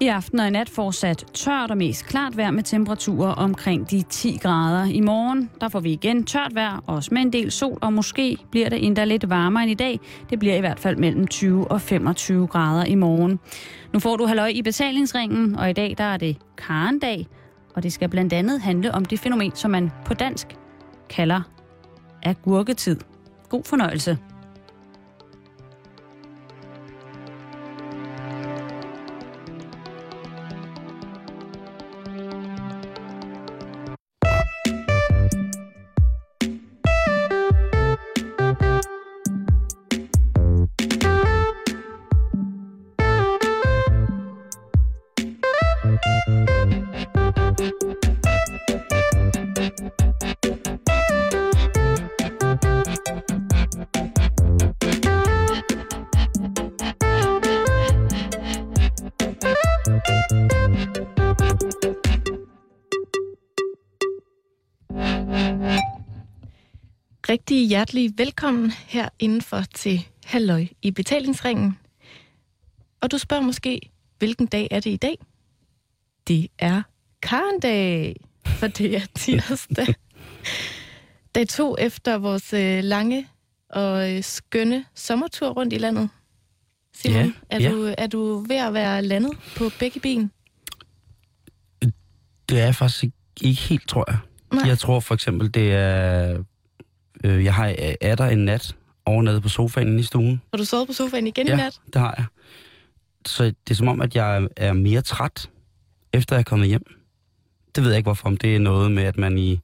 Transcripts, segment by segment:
I aften og i nat fortsat tørt og mest klart vejr med temperaturer omkring de 10 grader. I morgen der får vi igen tørt vejr, også med en del sol, og måske bliver det endda lidt varmere end i dag. Det bliver i hvert fald mellem 20 og 25 grader i morgen. Nu får du halløj i betalingsringen, og i dag der er det Karendag, og det skal blandt andet handle om det fænomen, som man på dansk kalder agurketid. God fornøjelse. Rigtig hjertelig velkommen her indenfor til Halløj i betalingsringen. Og du spørger måske, hvilken dag er det i dag? Det er Karendag, for det er tirsdag. Dag to efter vores øh, lange og øh, skønne sommertur rundt i landet. Simon, Ja, er, ja. Du, er du ved at være landet på begge ben? Det er jeg faktisk ikke, ikke helt, tror jeg. Nej. Jeg tror for eksempel, det er... Øh, jeg har er der en nat over nede på sofaen inde i stuen. Har du sovet på sofaen igen i ja, nat? det har jeg. Så det er som om, at jeg er mere træt, efter jeg er kommet hjem. Det ved jeg ikke, hvorfor. Om det er noget med, at man i,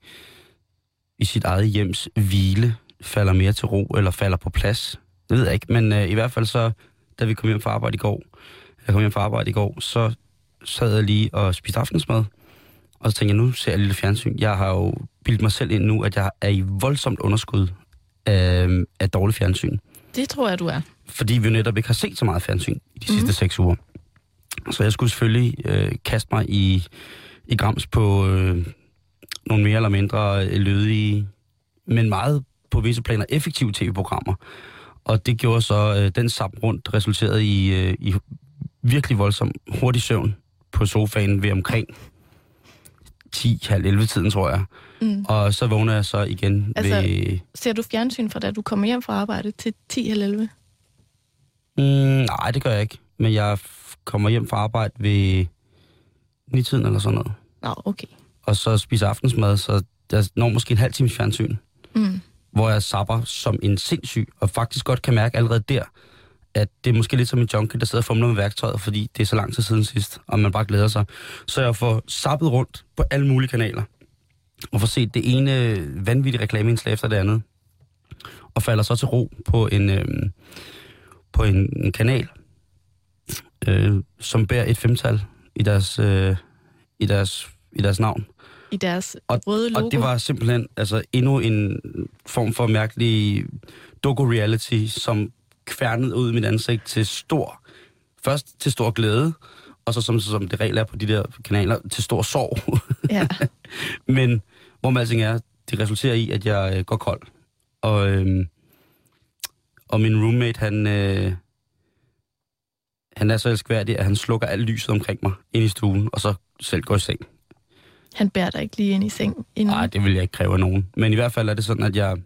i sit eget hjems hvile falder mere til ro, eller falder på plads. Det ved jeg ikke. Men øh, i hvert fald så, da vi kom hjem fra arbejde i går, jeg kom hjem fra arbejde i går, så sad jeg lige og spiste aftensmad. Og så tænkte jeg, nu ser jeg lidt fjernsyn. Jeg har jo bildt mig selv ind nu, at jeg er i voldsomt underskud af, af dårlig fjernsyn Det tror jeg, du er. fordi vi jo netop ikke har set så meget fjernsyn i de sidste seks uger. Så jeg skulle selvfølgelig øh, kaste mig i, i grams på øh, nogle mere eller mindre øh, lødige, men meget på visse planer effektive tv-programmer. Og det gjorde så, øh, den sap rundt resulterede i, øh, i virkelig voldsom hurtig søvn på sofaen ved omkring 10-11 tiden, tror jeg. Mm. Og så vågner jeg så igen Altså- ved... Ser du fjernsyn fra da du kommer hjem fra arbejde til 10 eller 11? Mm, nej, det gør jeg ikke. Men jeg kommer hjem fra arbejde ved 9-tiden eller sådan noget. Nå, okay. Og så spiser aftensmad, så jeg når måske en halv times fjernsyn, Mm. hvor jeg sapper som en sindssyg, og faktisk godt kan mærke allerede der, at det er måske lidt som en junkie, der sidder og fumler med værktøjet, fordi det er så lang tid siden sidst, og man bare glæder sig. Så jeg får sappet rundt på alle mulige kanaler, og får set det ene vanvittige reklameindslag efter det andet, og falder så til ro på en, øh, på en, en kanal, øh, som bærer et femtal i deres, øh, i deres, i deres navn. I deres Og- røde logo. Og det var simpelthen altså, endnu en form for mærkelig doku-reality, som kværnede ud i mit ansigt til stor, først til stor glæde, og så som, som det regel er på de der kanaler, til stor sorg. Ja. Men hvor man alting er, det resulterer i, at jeg øh, går kold. Og, øh, og min roommate, han, øh, han er så elskværdig, at han slukker alt lyset omkring mig ind i stuen, og så selv går i seng. Han bærer dig ikke lige ind i seng. Nej, det vil jeg ikke kræve af nogen. Men i hvert fald er det sådan, at jeg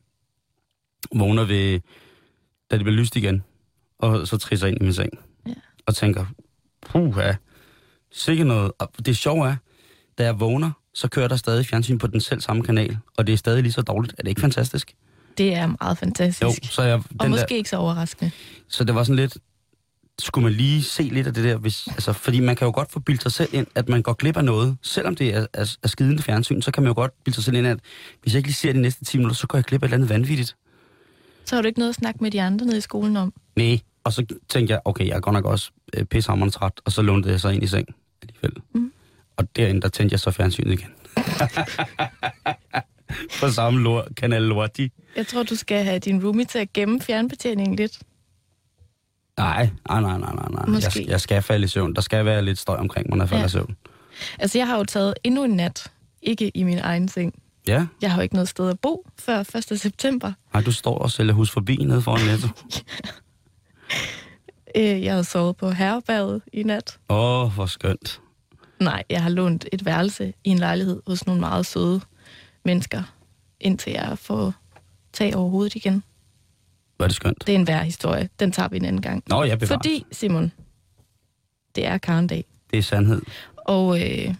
vågner ved, da det bliver lyst igen, og så trisser ind i min seng. Ja. Og tænker, puha, sikkert noget. Og det sjove er, da jeg vågner, så kører der stadig fjernsyn på den selv samme kanal, og det er stadig lige så dårligt. Er det ikke fantastisk? Det er meget fantastisk. Jo, så, jeg, og den måske der, ikke så overraskende. så det var sådan lidt, skulle man lige se lidt af det der, hvis, altså, fordi man kan jo godt få bildt sig selv ind, at man går glip af noget, selvom det er, er, er skidende fjernsyn, så kan man jo godt bilde sig selv ind, at hvis jeg ikke lige ser de næste 10 minutter, så går jeg glip af et eller andet vanvittigt. Så har du ikke noget at snakke med de andre nede i skolen om. Nej, og så tænkte jeg, okay, jeg er godt nok også øh, pissehammerende træt, og så lånte jeg så ind i seng alligevel. Mm. Og derinde, der tændte jeg så fjernsynet igen. På samme lort, kanal Lorti. Jeg tror, du skal have din roomie til at gemme fjernbetjeningen lidt. Nej, nej, nej, nej, nej, nej. Måske. Jeg, jeg skal falde i søvn. Der skal være lidt støj omkring mig, når jeg falder Ja. i søvn. Altså, jeg har jo taget endnu en nat. Ikke i min egen seng. Ja, Jeg har jo ikke noget sted at bo før 1. september. nej, du står og sælger hus forbi nede foran Netto. Øh, jeg havde sovet på herberget i nat. Åh, oh, hvor skønt. Nej, jeg har lånt et værelse i en lejlighed hos nogle meget søde mennesker, indtil jeg får tag over hovedet igen. Er det skønt. Det er en værd historie. Den tager vi en anden gang. Nå, jeg bevares. Fordi, Simon, det er Karendag. Det er sandhed. Og øh,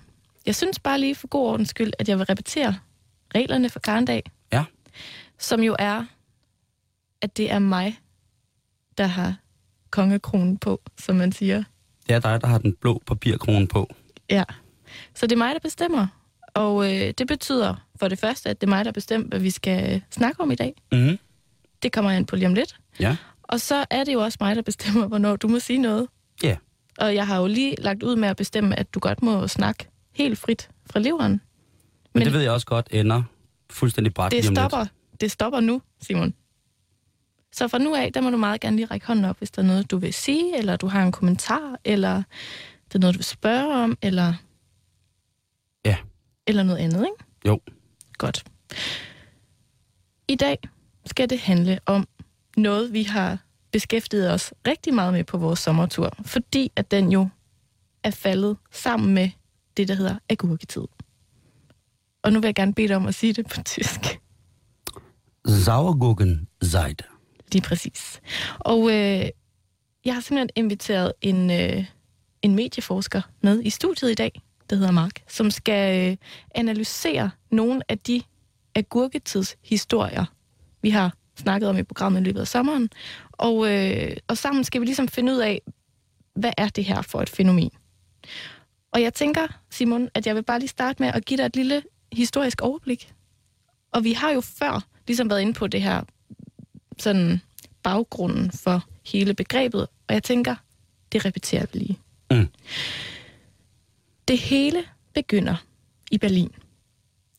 jeg synes bare lige for god ordens skyld, at jeg vil repetere reglerne for Karendag. Ja. Som jo er, at det er mig, der har kongekronen på, som man siger. Det er dig, der har den blå papirkrone på. Ja. Så det er mig, der bestemmer. Og øh, det betyder for det første, at det er mig, der bestemmer, hvad vi skal snakke om i dag. Mm-hmm. Det kommer jeg ind på lige om lidt. Ja. Og så er det jo også mig, der bestemmer, hvornår du må sige noget. Ja. Og jeg har jo lige lagt ud med at bestemme, at du godt må snakke helt frit fra leveren. Men, Men det ved jeg også godt ender fuldstændig bræt Det om lidt. stopper, det stopper nu, Simon. Så fra nu af, der må du meget gerne lige række hånden op, hvis der er noget, du vil sige, eller du har en kommentar, eller det er noget, du vil spørge om, eller, Ja. eller noget andet, ikke? Jo. Godt. I dag skal det handle om noget, vi har beskæftiget os rigtig meget med på vores sommertur, fordi at den jo er faldet sammen med det, der hedder agurketid. Og nu vil jeg gerne bede dig om at sige det på tysk. Sauergurken seid. Lige præcis. Og øh, jeg har simpelthen inviteret en, øh, en medieforsker med i studiet i dag, der hedder Mark, som skal øh, analysere nogle af de agurketidshistorier, vi har snakket om i programmet i løbet af sommeren. Og, øh, og sammen skal vi ligesom finde ud af, hvad er det her for et fænomen? Og jeg tænker, Simon, at jeg vil bare lige starte med at give dig et lille historisk overblik. Og vi har jo før ligesom været inde på det her sådan baggrunden for hele begrebet, og jeg tænker, det repeterer vi lige. Mm. Det hele begynder i Berlin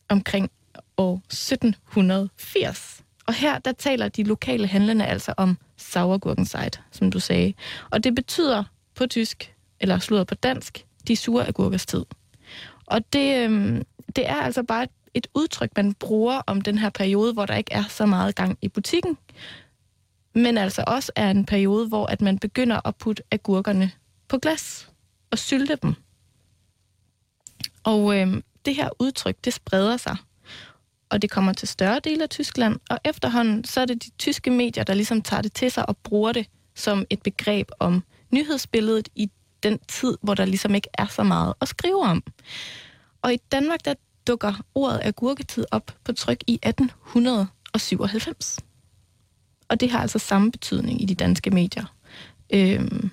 omkring år 1780. Og her, der taler de lokale handlende altså om Sauergurkenzeit, som du sagde. Og det betyder på tysk, eller sludder på dansk, de sure agurkers tid. Og det, øhm, det er altså bare et udtryk, man bruger om den her periode, hvor der ikke er så meget gang i butikken, men altså også er en periode, hvor at man begynder at putte agurkerne på glas og sylte dem. Og øh, det her udtryk, det spreder sig, og det kommer til større dele af Tyskland, og efterhånden så er det de tyske medier, der ligesom tager det til sig og bruger det som et begreb om nyhedsbilledet i den tid, hvor der ligesom ikke er så meget at skrive om. Og i Danmark, der dukker ordet agurketid op på tryk i 1897. Og det har altså samme betydning i de danske medier. Øhm,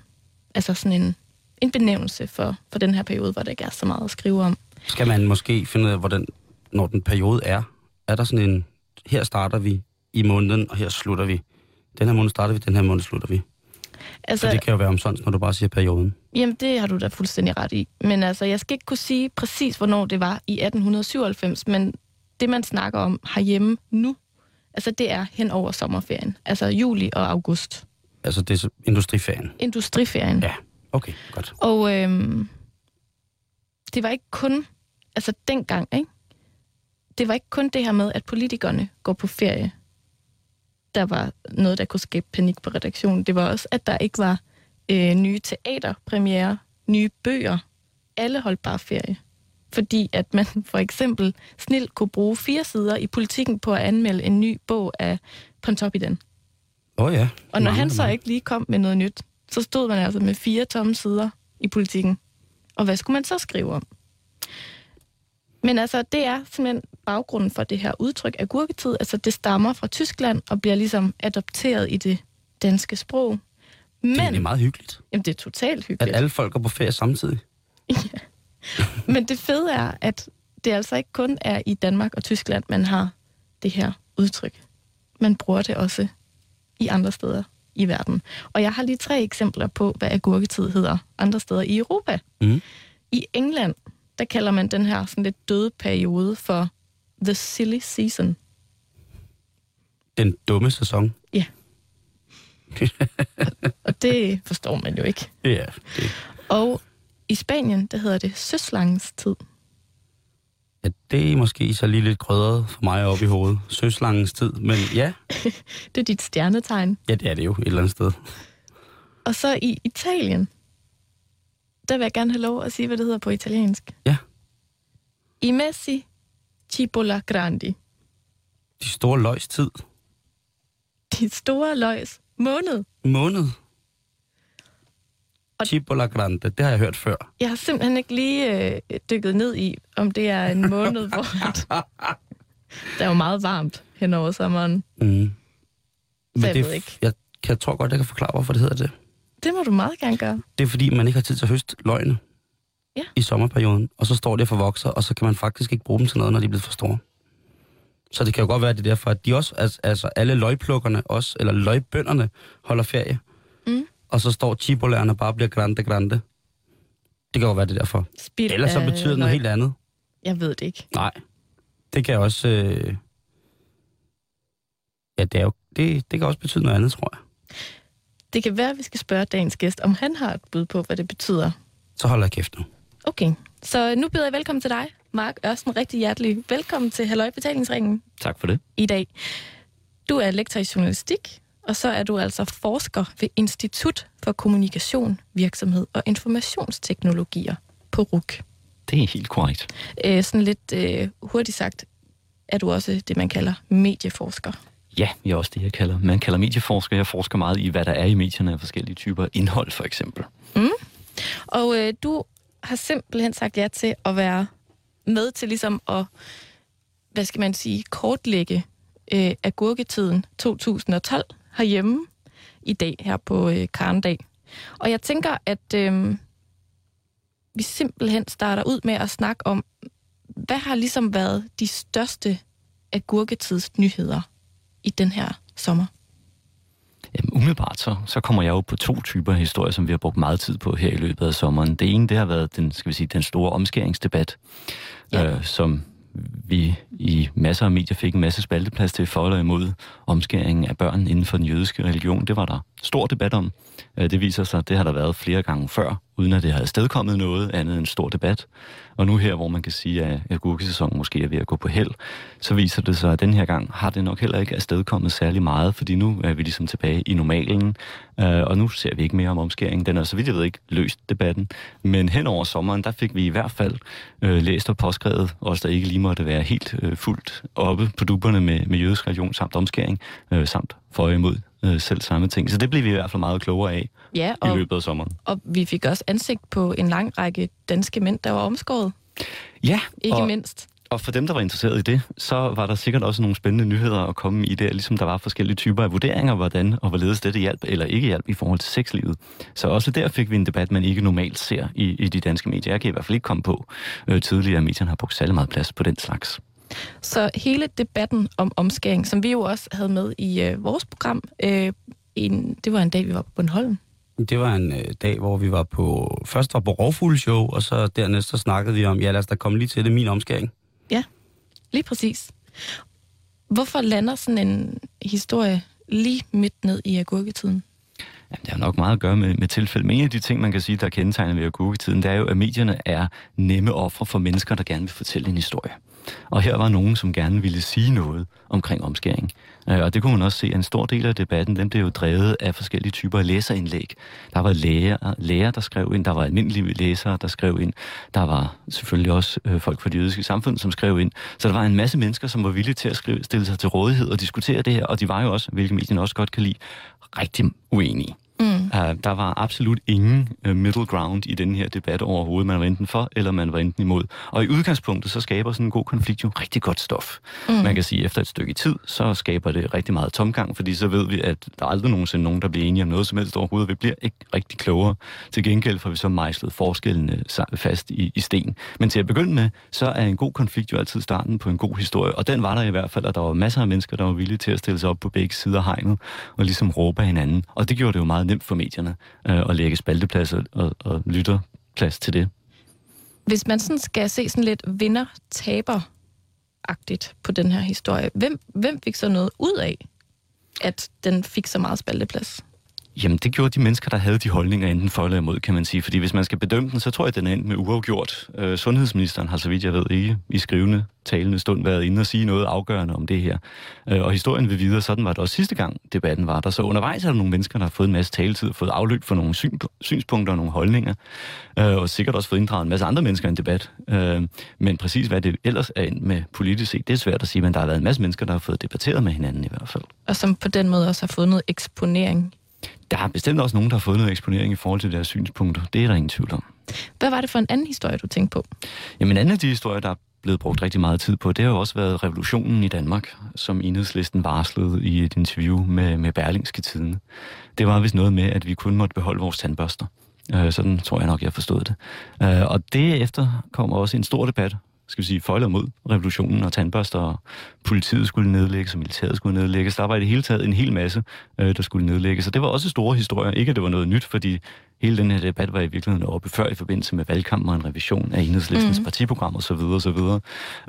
altså sådan en, en benævnelse for, for den her periode, hvor der ikke er så meget at skrive om. Skal man måske finde ud af, hvordan, når den periode er? Er der sådan en, her starter vi i måneden, og her slutter vi. Den her måned starter vi, den her måned slutter vi. Altså, Så det kan jo være omsonst, når du bare siger perioden. Jamen, det har du da fuldstændig ret i. Men altså, jeg skal ikke kunne sige præcis, hvornår det var i 1897, men det, man snakker om herhjemme nu, altså det er hen over sommerferien. Altså juli og august. Altså det er industriferien. Industriferien. Ja, okay, godt. Og øhm, det var ikke kun, altså dengang, ikke? Det var ikke kun det her med, at politikerne går på ferie. Der var noget, der kunne skabe panik på redaktionen. Det var også, at der ikke var øh, nye teaterpremiere, nye bøger. Alle holdt bare ferie. Fordi at man for eksempel snilt kunne bruge fire sider i politikken på at anmelde en ny bog af Pontoppidan. Oh, ja. Og når Mange, han så ikke lige kom med noget nyt, så stod man altså med fire tomme sider i politikken. Og hvad skulle man så skrive om? Men altså, det er simpelthen baggrunden for det her udtryk agurketid. Altså, det stammer fra Tyskland og bliver ligesom adopteret i det danske sprog. Men, Det er meget hyggeligt, jamen, det er totalt at hyggeligt. alle folk går på ferie samtidig. Men det fede er, at det altså ikke kun er i Danmark og Tyskland, man har det her udtryk. Man bruger det også i andre steder i verden. Og jeg har lige tre eksempler på, hvad agurketid hedder andre steder i Europa. Mm. I England, der kalder man den her sådan lidt døde periode for the silly season. Den dumme sæson. Ja. Og det forstår man jo ikke. Ja, det, Og i Spanien, der hedder det søslangens tid. Ja, det er måske så lige lidt krydret for mig op i hovedet. Søslangens tid, men ja, Det er dit stjernetegn. ja, det er det jo et eller andet sted. Og så i Italien, der vil jeg gerne have lov at sige, hvad det hedder på italiensk. Ja. I Messi Cipolla Grandi. De store løgs tid. De store løgs måned. Måned. Og- Cipolla Grande, det har jeg hørt før. Jeg har simpelthen ikke lige øh, dykket ned i, om det er en måned, hvor der er jo meget varmt hen over sommeren. Mm. Men jeg det, ved ikke. Jeg, jeg tror godt, jeg kan forklare, hvorfor det hedder det. Det må du meget gerne gøre. Det er fordi, man ikke har tid til at høste løgene Ja. i sommerperioden, og så står de og forvokser, og så kan man faktisk ikke bruge dem til noget, når de er blevet for store. Så det kan jo godt være, at det er derfor, at de også, altså, altså alle løgplukkerne også, eller løgbønderne, holder ferie. Mm. Og så står chipolærerne bare og bliver grande, grande. Det kan jo være det er derfor. Spild Ellers så betyder det noget helt andet. Jeg ved det ikke. Nej. Det kan også... Øh... Ja, det, er jo, det, det kan også betyde noget andet, tror jeg. Det kan være, at vi skal spørge dagens gæst, om han har et bud på, hvad det betyder. Så holder jeg kæft nu. Okay, så nu byder jeg velkommen til dig, Mark Ørsten. Rigtig hjertelig velkommen til Halløj Betalingsringen Tak for det. i dag. Du er lektor i journalistik, og så er du altså forsker ved Institut for Kommunikation, Virksomhed og Informationsteknologier på RUK. Det er helt korrekt. Øh, sådan lidt øh, hurtigt sagt, er du også det, man kalder medieforsker. Ja, jeg er også det, jeg kalder. Man kalder medieforsker. Jeg forsker meget i, hvad der er i medierne af forskellige typer indhold, for eksempel. Og øh, du har simpelthen sagt ja til at være med til ligesom at, hvad skal man sige, kortlægge øh, agurketiden 2012 herhjemme i dag her på øh, Karndag. Og jeg tænker, at øh, vi simpelthen starter ud med at snakke om, hvad har ligesom været de største agurketidsnyheder i den her sommer? Jamen, umiddelbart så, så kommer jeg jo på to typer historier, som vi har brugt meget tid på her i løbet af sommeren. Det ene, det har været den, skal vi sige, den store omskæringsdebat, Ja. øh, som vi i masser af medier fik en masse spalteplads til for eller imod omskæringen af børn inden for den jødiske religion. Det var der stor debat om. Øh, Det viser sig, at det har der været flere gange før, uden at det har stedkommet noget andet end en stor debat. Og nu her, hvor man kan sige, at agurkesæsonen måske er ved at gå på held, så viser det sig, at den her gang har det nok heller ikke afstedkommet særlig meget, fordi nu er vi ligesom tilbage i normalen, øh, og nu ser vi ikke mere om omskæringen. Den er så vidt jeg ved ikke løst debatten, men hen over sommeren, der fik vi i hvert fald øh, læst og påskrevet, os der ikke lige måtte være helt øh, fuldt oppe på duberne med, med jødisk religion samt omskæring, øh, samt for imod øh, selv samme ting. Så det blev vi i hvert fald meget klogere af Ja, i og, løbet af sommeren. og vi fik også ansigt på en lang række danske mænd, der var omskåret. Ja, Ikke og, mindst. Og for dem, der var interesseret i det, så var der sikkert også nogle spændende nyheder at komme i det, ligesom der var forskellige typer af vurderinger, hvordan og hvorledes dette hjælp eller ikke hjælp i forhold til sexlivet. Så også der fik vi en debat, man ikke normalt ser i, i de danske medier. Jeg kan i hvert fald ikke komme på øh, tidligere, at medierne har brugt særlig meget plads på den slags. Så hele debatten om omskæring, som vi jo også havde med i øh, vores program, øh, en, det var en dag, vi var på Bornholm. Det var en øh, dag, hvor vi var på... Først var på Rovfugl Show, og så dernæst så snakkede vi om, ja lad os da komme lige til det, min omskæring. Lige præcis. Hvorfor lander sådan en historie lige midt ned i agurketiden? Ja, det har nok meget at gøre med, med tilfælde. Men en af de ting, man kan sige, der er kendetegnet ved agurketiden, det er jo, at medierne er nemme ofre for mennesker, der gerne vil fortælle en historie. Og her var nogen, som gerne ville sige noget omkring omskæring. Øh, og det kunne man også se, at en stor del af debatten, den blev jo drevet af forskellige typer af læserindlæg. Der var læger, læger, der skrev ind, der var almindelige læsere, der skrev ind. Der var selvfølgelig også øh, folk fra det jødiske samfund, som skrev ind. Så der var en masse mennesker, som var villige til at skrive, stille sig til rådighed og diskutere det her, og de var jo også, hvilket medierne også godt kan lide, rigtig uenige. Mm. Uh, der var absolut ingen uh, middle ground i den her debat overhovedet. Man var enten for, eller man var enten imod. Og i udgangspunktet, så skaber sådan en god konflikt jo rigtig godt stof. Mm. Man kan sige, at efter et stykke tid, så skaber det rigtig meget tomgang, fordi så ved vi, at der er aldrig nogensinde nogen, der bliver enige om noget som helst overhovedet. Vi bliver ikke rigtig klogere. Til gengæld får vi så mejslet forskellene fast i, i sten. Men til at begynde med, så er en god konflikt jo altid starten på en god historie. Og den var der i hvert fald, at der var masser af mennesker, der var villige til at stille sig op på begge sider af hegnet og ligesom råbe af hinanden. Og det gjorde det jo meget nemt for medierne øh, at lægge spalteplads og, og, og lytterplads til det. Hvis man sådan skal se sådan lidt vinder-taber-agtigt på den her historie, hvem, hvem fik så noget ud af, at den fik så meget spalteplads? Jamen, det gjorde de mennesker, der havde de holdninger enten for eller imod, kan man sige. Fordi hvis man skal bedømme den, så tror jeg, den er endt med uafgjort. Øh, sundhedsministeren har, så vidt jeg ved, ikke i skrivende, talende stund været inde og sige noget afgørende om det her. Øh, og historien vil videre, sådan var det også sidste gang, debatten var der. Så undervejs er der nogle mennesker, der har fået en masse taletid, og fået afløb for nogle syn, synspunkter og nogle holdninger. Øh, og sikkert også fået inddraget en masse andre mennesker i en debat. Øh, men præcis hvad det ellers er endt med politisk set, det er svært at sige, men der har været en masse mennesker, der har fået debatteret med hinanden i hvert fald. Og som på den måde også har fået noget eksponering der er bestemt også nogen, der har fået noget eksponering i forhold til deres synspunkter. Det er der ingen tvivl om. Hvad var det for en anden historie, du tænkte på? Jamen, en anden af de historier, der er blevet brugt rigtig meget tid på, det har jo også været revolutionen i Danmark, som enhedslisten varslede i et interview med, med Berlingske Tiden. Det var vist noget med, at vi kun måtte beholde vores tandbørster. Øh, sådan tror jeg nok, jeg forstod det. Øh, og det efter kom også en stor debat skal vi sige, for mod revolutionen og tandbørster, og politiet skulle nedlægges, og militæret skulle nedlægges. Der var i det hele taget en hel masse, øh, der skulle nedlægges. Og det var også store historier. Ikke, at det var noget nyt, fordi hele den her debat var i virkeligheden oppe før i forbindelse med valgkampen og en revision af enhedslistens mm. partiprogram osv. osv.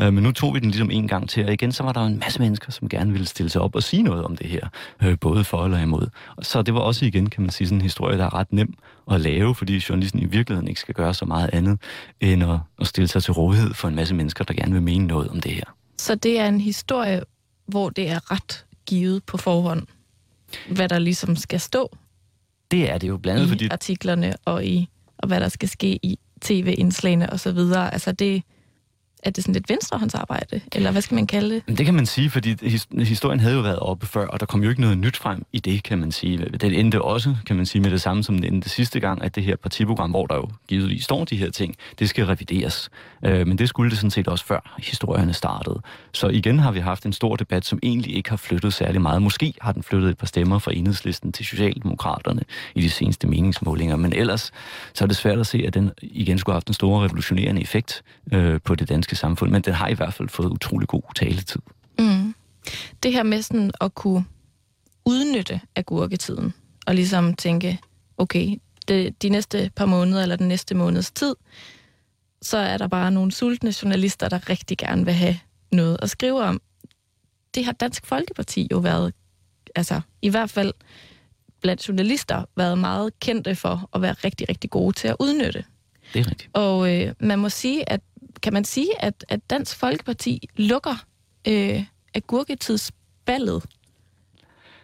Øh, men nu tog vi den ligesom en gang til, og igen så var der en masse mennesker, som gerne ville stille sig op og sige noget om det her, øh, både for eller imod. Så det var også igen, kan man sige, sådan en historie, der er ret nem at lave, fordi journalisten i virkeligheden ikke skal gøre så meget andet, end at, at stille sig til rådighed for en masse mennesker, der gerne vil mene noget om det her. Så det er en historie, hvor det er ret givet på forhånd, hvad der ligesom skal stå det er det jo blandt andet, I fordi... artiklerne og i og hvad der skal ske i tv-indslagene og så videre. Altså det, er det sådan lidt venstrehåndsarbejde, eller hvad skal man kalde det? Det kan man sige, fordi historien havde jo været oppe før, og der kom jo ikke noget nyt frem i det, kan man sige. Den endte også, kan man sige, med det samme som den endte sidste gang, at det her partiprogram, hvor der jo givetvis står de her ting, det skal revideres. Øh, men det skulle det sådan set også før historierne startede. Så igen har vi haft en stor debat, som egentlig ikke har flyttet særlig meget. Måske har den flyttet et par stemmer fra enhedslisten til Socialdemokraterne i de seneste meningsmålinger, men ellers så er det svært at se, at den igen skulle have haft en stor revolutionerende effekt øh, på det danske samfund, men den har i hvert fald fået utrolig god taletid. Mm. Det her med sådan at kunne udnytte agurketiden, og ligesom tænke, okay, det, de næste par måneder, eller den næste måneds tid, så er der bare nogle sultne journalister, der rigtig gerne vil have noget at skrive om. Det har Dansk Folkeparti jo været, altså i hvert fald blandt journalister, været meget kendte for at være rigtig, rigtig gode til at udnytte. Det er rigtigt. Og øh, man må sige, at kan man sige, at, at Dansk Folkeparti lukker øh, agurketidsballet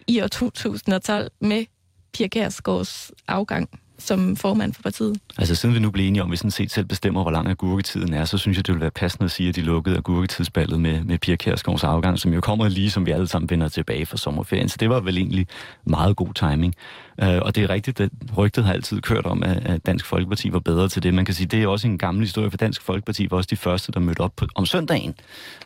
i år 2012 med Pia Kærsgaards afgang som formand for partiet? Altså siden vi nu bliver enige om, at vi sådan set selv bestemmer, hvor lang agurketiden er, så synes jeg, det ville være passende at sige, at de lukkede agurketidsballet med, med Pia Kærsgaards afgang, som jo kommer lige, som vi alle sammen vender tilbage fra sommerferien. Så det var vel egentlig meget god timing. Øh, og det er rigtigt, at rygtet har altid kørt om, at Dansk Folkeparti var bedre til det. Man kan sige, det er også en gammel historie, for Dansk Folkeparti var også de første, der mødte op på, om søndagen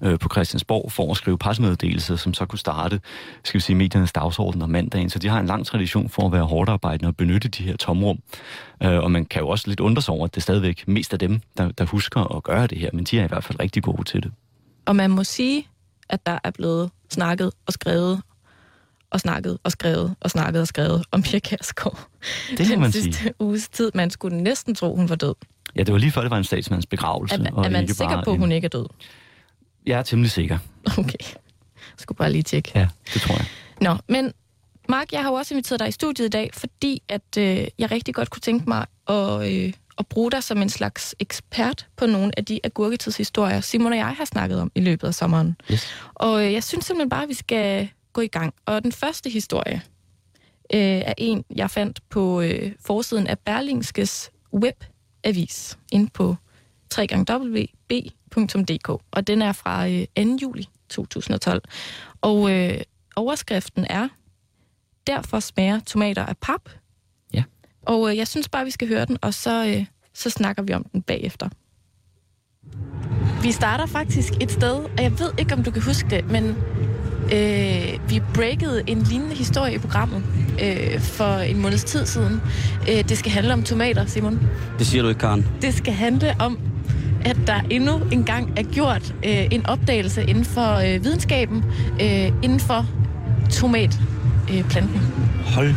øh, på Christiansborg for at skrive pressemeddelelser, som så kunne starte, skal vi sige, mediernes dagsorden om mandagen. Så de har en lang tradition for at være hårdt arbejdende og benytte de her tomrum. Øh, og man kan jo også lidt undre sig over, at det er stadigvæk mest af dem, der, der husker at gøre det her, men de er i hvert fald rigtig gode til det. Og man må sige, at der er blevet snakket og skrevet og snakket og skrevet og snakket og skrevet om Pia Kærsgaard. Det må man sidste sige. uges tid. Man skulle næsten tro, hun var død. Ja, det var lige før, det var en statsmands begravelse. Er, er man sikker på, at hun ikke er død? Jeg er temmelig sikker. Okay. Jeg skulle bare lige tjekke. Ja, det tror jeg. Nå, men Mark, jeg har jo også inviteret dig i studiet i dag, fordi at øh, jeg rigtig godt kunne tænke mig at, øh, at bruge dig som en slags ekspert på nogle af de agurketidshistorier, Simon og jeg har snakket om i løbet af sommeren. Yes. Og øh, jeg synes simpelthen bare, at vi skal gå i gang. Og den første historie øh, er en, jeg fandt på øh, forsiden af Berlingskes webavis inde på www.b.dk, og den er fra øh, 2. juli 2012. Og øh, overskriften er, derfor smager tomater af pap. Ja. Og øh, jeg synes bare, vi skal høre den, og så, øh, så snakker vi om den bagefter. Vi starter faktisk et sted, og jeg ved ikke, om du kan huske det, men Øh, vi breakede en lignende historie i programmet øh, for en måneds tid siden. Øh, det skal handle om tomater, Simon. Det siger du ikke, Karen. Det skal handle om, at der endnu engang er gjort øh, en opdagelse inden for øh, videnskaben, øh, inden for tomatplanten. Øh, Hold.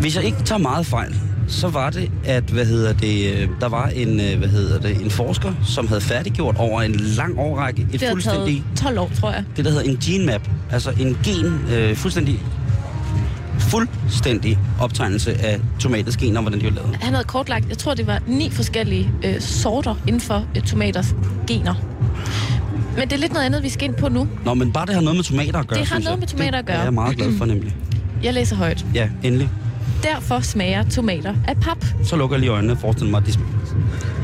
Hvis jeg ikke tager meget fejl, så var det, at hvad hedder det, øh, der var en, øh, hvad hedder det, en forsker, som havde færdiggjort over en lang årrække et det fuldstændig... 12 år, tror jeg. Det, der hedder en gene map, altså en gen, øh, fuldstændig fuldstændig optegnelse af tomaters gener, hvordan de er lavet. Han havde kortlagt, jeg tror det var ni forskellige øh, sorter inden for øh, tomaters gener. Men det er lidt noget andet, vi skal ind på nu. Nå, men bare det har noget med tomater at gøre, Det har noget jeg. med tomater at Det er gøre. jeg meget glad for, nemlig. Jeg læser højt. Ja, endelig. Derfor smager tomater af pap. Så lukker jeg lige øjnene og forestiller mig, at de...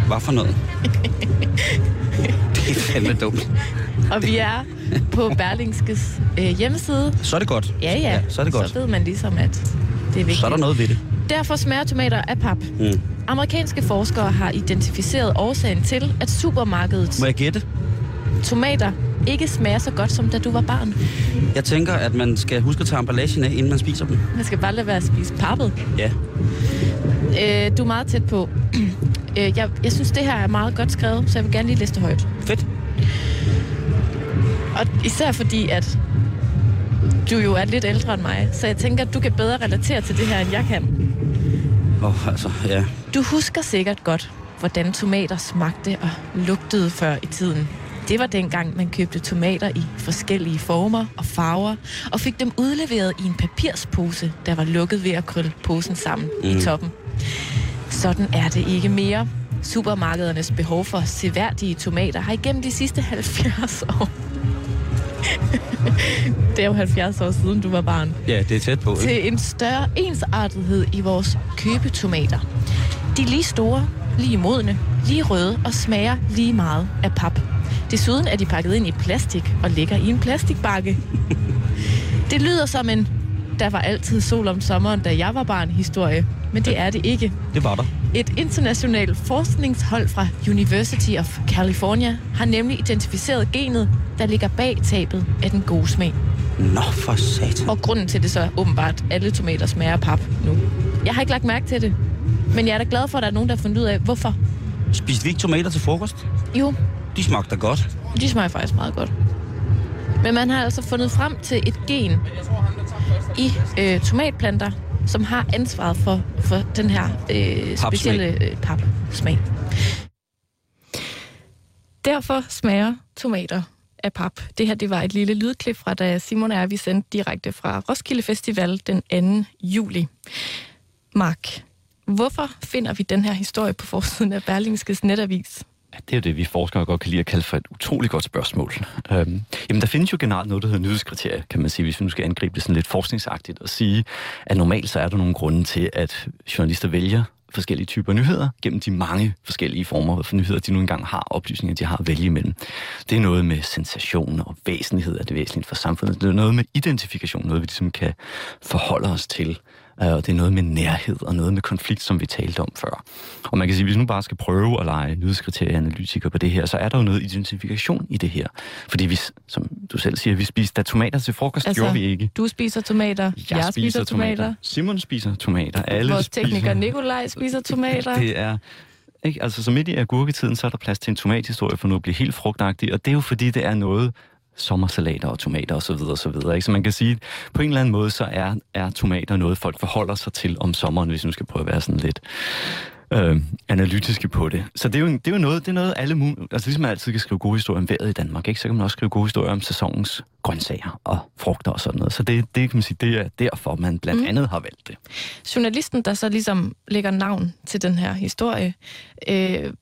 Hvad for noget? det er fandme dumt. Og vi er på Berlingskes øh, hjemmeside. Så er det godt. Ja, ja, ja så er det godt. Så ved man ligesom, at det er vigtigt. Så er der noget ved det. Derfor smager tomater af pap. Mm. Amerikanske forskere har identificeret årsagen til, at supermarkedets Må jeg gætte? tomater ikke smager så godt, som da du var barn. Jeg tænker, at man skal huske at tage emballagen af, inden man spiser dem. Man skal bare lade være at spise pappet. Ja. Øh, du er meget tæt på. øh, jeg, jeg synes, det her er meget godt skrevet, så jeg vil gerne lige læse det højt. Fedt. Og især fordi, at du jo er lidt ældre end mig, så jeg tænker, at du kan bedre relatere til det her, end jeg kan. Åh, oh, altså, ja. Du husker sikkert godt, hvordan tomater smagte og lugtede før i tiden. Det var dengang, man købte tomater i forskellige former og farver, og fik dem udleveret i en papirspose, der var lukket ved at krølle posen sammen mm. i toppen. Sådan er det ikke mere. Supermarkedernes behov for seværdige tomater har igennem de sidste 70 år. det er jo 70 år siden, du var barn Ja, det er tæt på, ikke? til en større ensartethed i vores købetomater. De er lige store, lige modne, lige røde og smager lige meget af pap. Desuden er de pakket ind i plastik og ligger i en plastikbakke. Det lyder som en der var altid sol om sommeren, da jeg var barn historie, men det er det ikke. Det var der. Et internationalt forskningshold fra University of California har nemlig identificeret genet, der ligger bag tabet af den gode smag. Nå, for satan. Og grunden til det så er åbenbart, at alle tomater smager pap nu. Jeg har ikke lagt mærke til det, men jeg er da glad for, at der er nogen, der har fundet ud af, hvorfor. Spiste vi ikke tomater til frokost? Jo, De smagte da godt. de smager faktisk meget godt. Men man har altså fundet frem til et gen i øh, tomatplanter, som har ansvaret for, for den her øh, specielle øh, papsmag. Derfor smager tomater af pap. Det her det var et lille lydklip fra, da Simon og jeg vi sendte direkte fra Roskilde Festival den 2. juli. Mark, hvorfor finder vi den her historie på forsiden af Berlingskes netavis? Ja, det er jo det, vi forskere godt kan lide at kalde for et utroligt godt spørgsmål. Øhm, jamen, der findes jo generelt noget, der hedder nyhedskriterier, kan man sige, hvis vi nu skal angribe det sådan lidt forskningsagtigt og sige, at normalt så er der nogle grunde til, at journalister vælger forskellige typer nyheder gennem de mange forskellige former for nyheder, de nu engang har, oplysninger, de har at vælge imellem. Det er noget med sensation og væsentlighed er det væsentligt for samfundet. Det er noget med identifikation, noget vi ligesom kan forholde os til. Øh, Og det er noget med nærhed og noget med konflikt, som vi talte om før. Og man kan sige, hvis vi nu bare skal prøve at lege nyhedskriterieanalytiker på det her, så er der jo noget identifikation i det her. Fordi vi, som du selv siger, vi spiste da tomater til frokost, altså, gjorde vi ikke. Du spiser tomater, jeg, jeg spiser tomater, Simon spiser tomater. Alle vores spiser. tekniker Nikolaj spiser tomater. Det er... Ikke? Altså, så midt i agurketiden, så er der plads til en tomathistorie for nu at blive helt frugtagtig, og det er jo fordi, det er noget sommersalater og tomater osv. Så, videre, og så, videre, ikke? så man kan sige, at på en eller anden måde, så er, er tomater noget, folk forholder sig til om sommeren, hvis vi nu skal prøve at være sådan lidt øh, analytiske på det. Så det er jo, det er jo noget, det er noget alle mulige... Altså ligesom man altid kan skrive gode historier om vejret i Danmark, ikke? så kan man også skrive gode historier om sæsonens grøntsager og frugter og sådan noget. Så det, det kan man sige, det er derfor, man blandt Mm. andet har valgt det. Journalisten, der så ligesom lægger navn til den her historie, øh,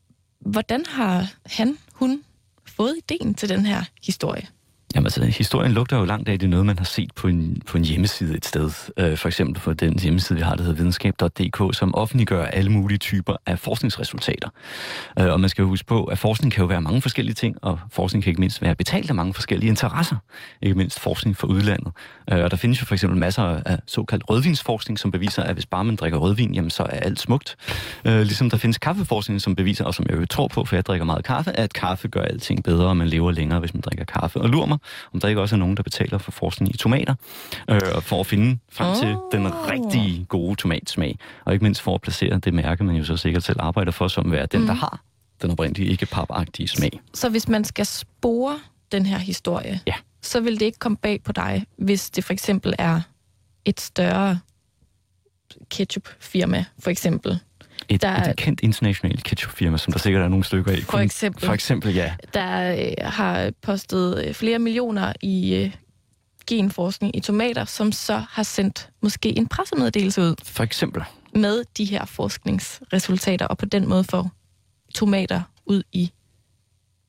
hvordan har han, hun fået ideen til den her historie? Jamen altså, historien lugter jo langt af, det er noget, man har set på en, på en hjemmeside et sted. Øh, for eksempel på den hjemmeside, vi har, der hedder videnskab.dk, som offentliggør alle mulige typer af forskningsresultater. Øh, og man skal jo huske på, at forskning kan jo være mange forskellige ting, og forskning kan ikke mindst være betalt af mange forskellige interesser. Ikke mindst forskning fra udlandet. Øh, og der findes jo for eksempel masser af såkaldt rødvinsforskning, som beviser, at hvis bare man drikker rødvin, jamen så er alt smukt. Øh, ligesom der findes kaffeforskning, som beviser, og som jeg jo tror på, for jeg drikker meget kaffe, at kaffe gør alting bedre, og man lever længere, hvis man drikker kaffe. Og lur mig, om der ikke også er nogen, der betaler for forskning i tomater, øh, for at finde frem til Åh. den rigtig gode tomatsmag. Og ikke mindst for at placere det mærke, man jo så sikkert selv arbejder for, som være den, Mm. der har den oprindelige ikke papagtige smag. Så hvis man skal spore den her historie, Ja. Så vil det ikke komme bag på dig, hvis det for eksempel er et større ketchup-firma, for eksempel, Et, Der er- et kendt internationalt ketchupfirma, som der sikkert er nogle stykker af. For eksempel. For eksempel, ja. der øh, har postet øh, flere millioner i øh, genforskning i tomater, som så har sendt måske en pressemeddelelse ud For eksempel. med de her forskningsresultater, og på den måde får tomater ud i,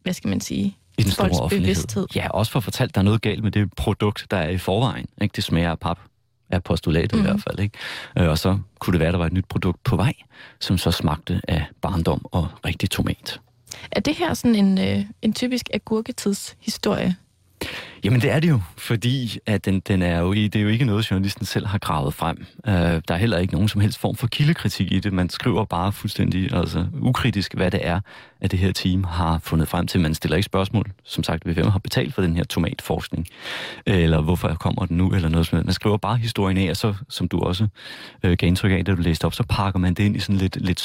hvad skal man sige, I den store offentlighed. bevidsthed. Ja, også for at fortalt, der er noget galt med det produkt, der er i forvejen. Ikke? Det smager af pap, er postulatet mm. i Mhm. hvert fald. Ikke? Øh, Og så kunne det være, at der var et nyt produkt på vej, som så smagte af barndom og rigtig tomat. Er det her sådan en, øh, en typisk agurketidshistorie? Jamen det er det jo, fordi at den, den er jo, det er jo ikke noget, journalisten selv har gravet frem. Øh, der er heller ikke nogen som helst form for kildekritik i det. Man skriver bare fuldstændig altså, ukritisk, hvad det er, at det her team har fundet frem til. Man stiller ikke spørgsmål, som sagt, hvem har betalt for den her tomatforskning, eller hvorfor kommer den nu, eller noget som. Man skriver bare historien af, og så, som du også øh, gav indtryk af, da du læste op, så pakker man det ind i sådan lidt, lidt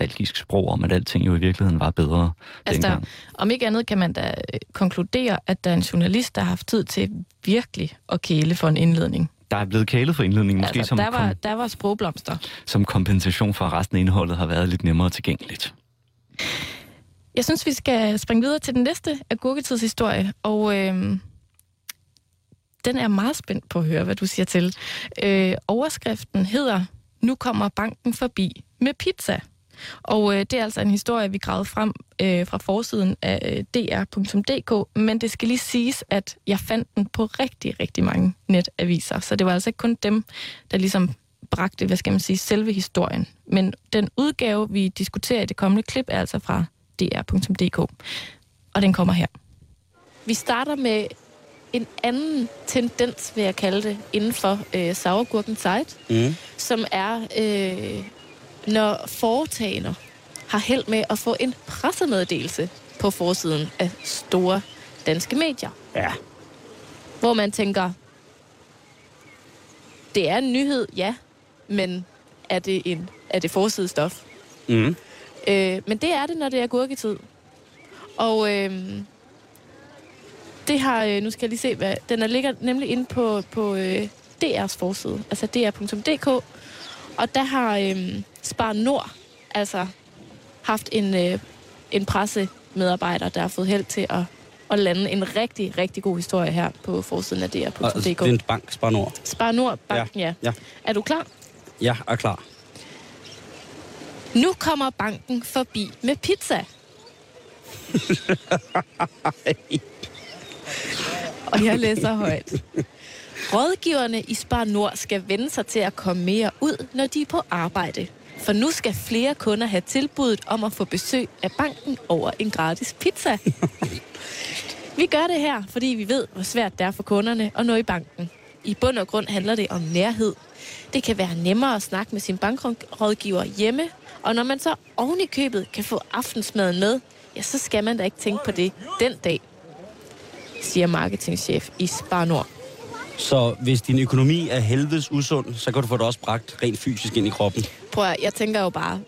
sommernostalgisk sprog om, at alting jo i virkeligheden var bedre Altså, der, dengang. om ikke andet kan man da øh, konkludere, at der er en journalist, der har haft tid til virkelig at kæle for en indledning. Der er blevet kælet for indledningen, måske altså, som der, var, der var sprogblomster. som kompensation for, at resten af indholdet har været lidt nemmere tilgængeligt. Jeg synes, vi skal springe videre til den næste agurketidshistorie, og øh, den er meget spændt på at høre, hvad du siger til. Øh, overskriften hedder, nu kommer banken forbi med pizza. Og øh, det er altså en historie, vi gravede frem øh, fra forsiden af øh, dr.dk, men det skal lige siges, at jeg fandt den på rigtig, rigtig mange netaviser, så det var altså ikke kun dem, der ligesom bragte, hvad skal man sige, selve historien. Men den udgave, vi diskuterer i det kommende klip, er altså fra dr.dk, og den kommer her. Vi starter med en anden tendens, vil jeg kalde det, inden for øh, sauergurken site, Mm. som er, øh, når foretagender har held med at få en pressemeddelelse på forsiden af store danske medier, Ja. hvor man tænker, det er en nyhed, ja, men er det, en, er det forsidestof? Mm. Øh, men det er det, når det er gurketid. Og øh, det har, øh, nu skal jeg lige se, hvad, den er ligger nemlig inde på, på øh, DR's forside, altså dr.dk, og der har øh, Spar Nord altså haft en, øh, en pressemedarbejder, der har fået held til at, at lande en rigtig, rigtig god historie her på forsiden af Og, altså, dr.dk. det er en bank, Spar Nord. Spar Nord Banken, ja. ja. Er du klar? Ja, er klar. Nu kommer banken forbi med pizza. Og jeg læser højt. Rådgiverne i Spar Nord skal vende sig til at komme mere ud, når de er på arbejde. For nu skal flere kunder have tilbuddet om at få besøg af banken over en gratis pizza. Vi gør det her, fordi vi ved, hvor svært det er for kunderne at nå i banken. I bund og grund handler det om nærhed. Det kan være nemmere at snakke med sin bankrådgiver hjemme, og når man så oven i købet kan få aftensmaden med, ja, så skal man da ikke tænke på det den dag, siger marketingchef i Spar Nord. Så hvis din økonomi er helvedes usund, så kan du få det også bragt rent fysisk ind i kroppen. Prøv at, jeg tænker jo bare,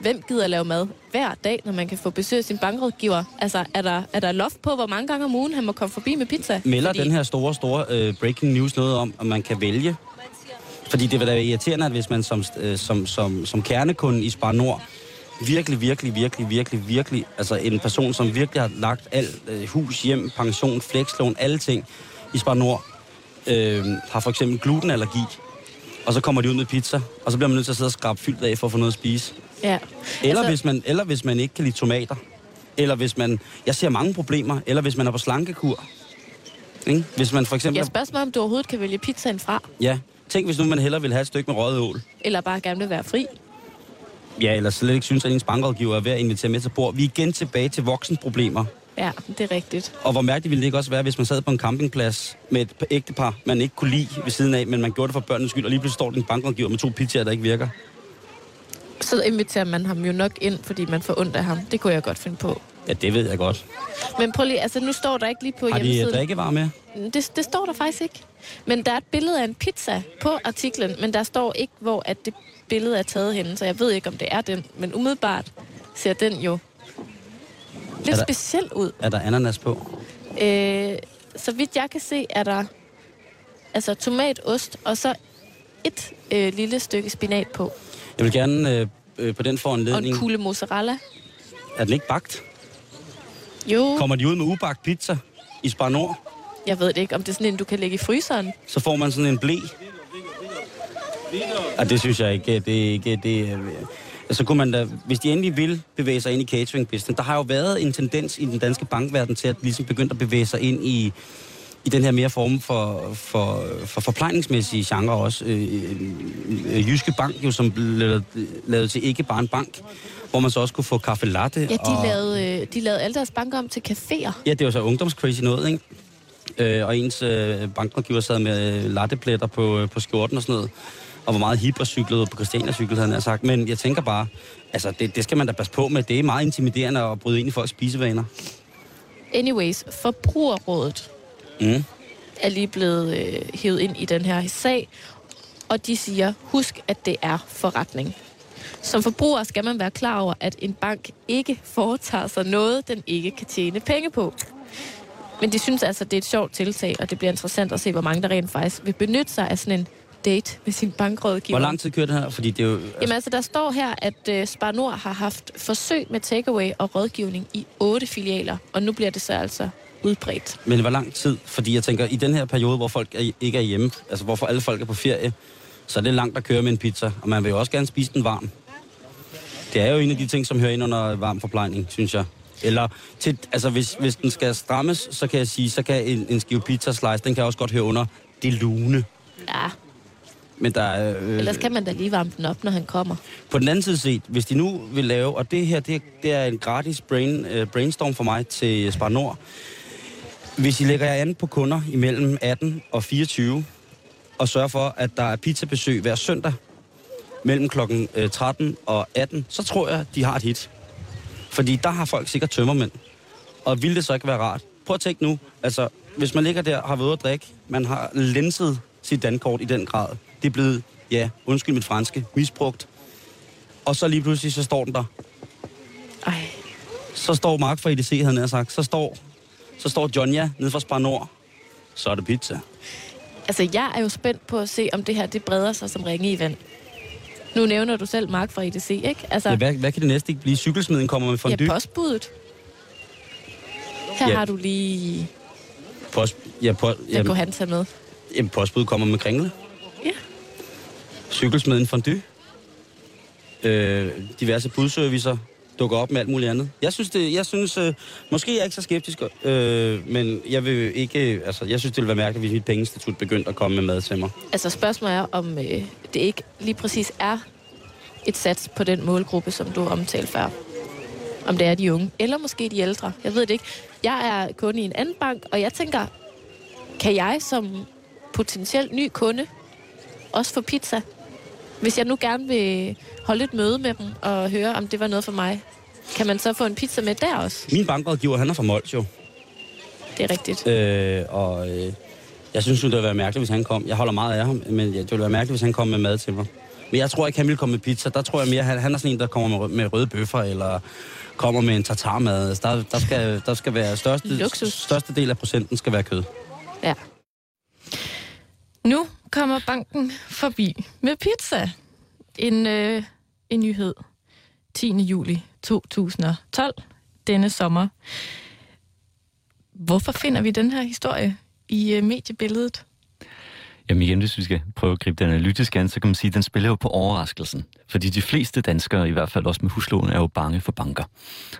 hvem gider lave mad hver dag, når man kan få besøg af sin bankrådgiver? Altså, er der, er der loft på, hvor mange gange om ugen han må komme forbi med pizza? Melder den her store, store øh, breaking news noget om, at man kan vælge? Fordi det vil da være irriterende, at hvis man som, øh, som, som, som kernekunde i Spar Nord virkelig, virkelig, virkelig, virkelig, virkelig, altså en person, som virkelig har lagt alt, øh, hus, hjem, pension, flekslån, alle ting i Spar Nord, øh, har for eksempel glutenallergi, og så kommer de ud med pizza, og så bliver man nødt til at sidde og skrabe fyldt af for at få noget at spise. Ja. Eller, Altså- hvis man, eller hvis man ikke kan lide tomater. Eller hvis man... Jeg ser mange problemer. Eller hvis man er på slankekur. Ikke? Hvis man for eksempel... Jeg spørger mig, om du overhovedet kan vælge pizzaen fra, Ja. Tænk, hvis nu man hellere vil have et stykke med røget ål. eller bare gerne vil være fri. Ja, eller slet ikke synes, at ens bankrådgiver er ved at invitere med til bord. Vi er igen tilbage til voksenproblemer. Ja, det er rigtigt. Og hvor mærkeligt ville det ikke også være, hvis man sad på en campingplads med et ægtepar, man ikke kunne lide ved siden af, men man gjorde det for børnenes skyld, og lige pludselig står din bankrådgiver med to pizzaer, der ikke virker. Så inviterer man ham jo nok ind, fordi man får ondt af ham. Det kunne jeg godt finde på. Ja, det ved jeg godt. Men prøv lige, altså nu står der ikke lige på Har de øh, hjemmesiden. drikkevarer med? Det, det står der faktisk ikke. Men der er et billede af en pizza på artiklen, men der står ikke, hvor at det billede er taget henne, så jeg ved ikke, om det er den. Men umiddelbart ser den jo lidt Er der- speciel ud. Er der ananas på? Øh, så vidt jeg kan se, er der altså tomat, ost og så et øh, lille stykke spinat på. Jeg vil gerne øh, øh, på den Og en foranledning... kugle mozzarella. Er den ikke bagt? Jo, Kommer de ud med ubagt pizza i Spar Nord? Jeg ved det ikke, om det er sådan en, du kan lægge i fryseren. Så får man sådan en blæ. Og det synes jeg ikke, det er ikke... Det, så kunne man da, hvis de endelig vil bevæge sig ind i catering business, der har jo været en tendens i den danske bankverden til at ligesom begynde at bevæge sig ind i, i den her mere form for, for, for forplejningsmæssige genre også. Øh, øh, Jyske Bank jo, som blev lavet, til ikke bare en bank, hvor man så også kunne få kaffe latte. Ja, de, og, lavede, øh, de lavede alle deres banker om til caféer. Ja, det var så ungdomscrazy noget, ikke? Øh, og ens øh, bankrådgiver sad med øh, lattepletter på, øh, på skjorten og sådan noget. Og var meget og cyklede på Christiania cykel, havde han sagt. Men jeg tænker bare, altså det, det skal man da passe på med. Det er meget intimiderende at bryde ind i folks spisevaner. Anyways, Forbrugerrådet Mm. er lige blevet øh, hævet ind i den her sag, og de siger, husk, at det er forretning. Som forbruger skal man være klar over, at en bank ikke foretager sig noget, den ikke kan tjene penge på. Men de synes altså, det er et sjovt tiltag, og det bliver interessant at se, hvor mange der rent faktisk vil benytte sig af sådan en date med sin bankrådgiver. Hvor lang tid kører det her? Fordi det er jo... Altså, Jamen altså, der står her, at øh, Spar Nord har haft forsøg med takeaway og rådgivning i otte filialer, og nu bliver det så altså udbredt. Men hvor lang tid? Fordi jeg tænker, i den her periode, hvor folk er, ikke er hjemme, altså hvorfor alle folk er på ferie, så er det langt at køre med en pizza, og man vil jo også gerne spise den varm. Det er jo en af de ting, som hører ind under varm forplejning, synes jeg. Eller, til, altså hvis, hvis den skal strammes, så kan jeg sige, så kan en, en skive pizza slice, den kan også godt høre under det lune. Ja, Men der er, øh, ellers kan man da lige varme den op, når han kommer. På den anden side set, hvis de nu vil lave, og det her, det, det er en gratis brain, uh, brainstorm for mig til Spar Nord. Hvis I lægger jer an på kunder imellem 18 og 24, og sørger for, at der er pizzabesøg hver søndag mellem klokken øh, 13 og 18, så tror jeg, de har et hit. Fordi der har folk sikkert tømmermænd. Og vil det så ikke være rart? Prøv at tænke nu, altså, hvis man ligger der, har været at drikke, man har lenset sit dankort i den grad. Det er blevet, ja, undskyld mit franske, misbrugt. Og så lige pludselig, så står den der. Ej, Så står Mark fra EDC, havde han sagt. Så står, så står Jonja nede fra Spar Nord. Så er det pizza. altså jeg er jo spændt på at se, om det her det breder sig som ringe i vand. Nu nævner du selv Mark fra EDC, ikke? Altså, Ja, hvad, hvad kan det næste ikke blive? Cykelsmeden kommer med fondue. ja, postbuddet. Her Ja. har du lige... Post, ja, po, Hvad ja, kunne han tage med? jamen, postbud kommer med kringle. Cykelsmeden fondue. Øh, diverse budservicer dukker op med alt muligt andet. Jeg synes, det, jeg synes øh, måske er jeg ikke så skeptisk, øh, men jeg vil ikke, altså, jeg synes, det ville være mærkeligt, hvis mit pengeinstitut begyndte at komme med mad til mig. Altså spørgsmålet er, om øh, det ikke lige præcis er et sats på den målgruppe, som du omtalte før. Om det er de unge, eller måske de ældre. Jeg ved det ikke. Jeg er kunde i en anden bank, og jeg tænker, kan jeg som potentielt ny kunde også få pizza? Hvis jeg nu gerne vil holde et møde med dem og høre, om det var noget for mig, kan man så få en pizza med der også? Min bankrådgiver, han er fra Mols jo. Det er rigtigt. Øh, og øh, jeg synes, det ville være mærkeligt, hvis han kom. Jeg holder meget af ham, men det ville være mærkeligt, hvis han kom med mad til mig. Men jeg tror ikke, han ville komme med pizza. Der tror jeg mere, han, han er sådan en, der kommer med, med røde bøffer, eller kommer med en tartarmad. Altså, der, der, skal, der skal være største, Luksus. største del af procenten skal være kød. Ja. Nu kommer banken forbi med pizza. En, øh, en nyhed. 10. juli 2012, denne sommer. Hvorfor finder vi den her historie i øh, mediebilledet? Jamen igen, hvis vi skal prøve at gribe den analytisk an, så kan man sige, at den spiller jo på overraskelsen. Fordi de fleste danskere, i hvert fald også med huslån, er jo bange for banker.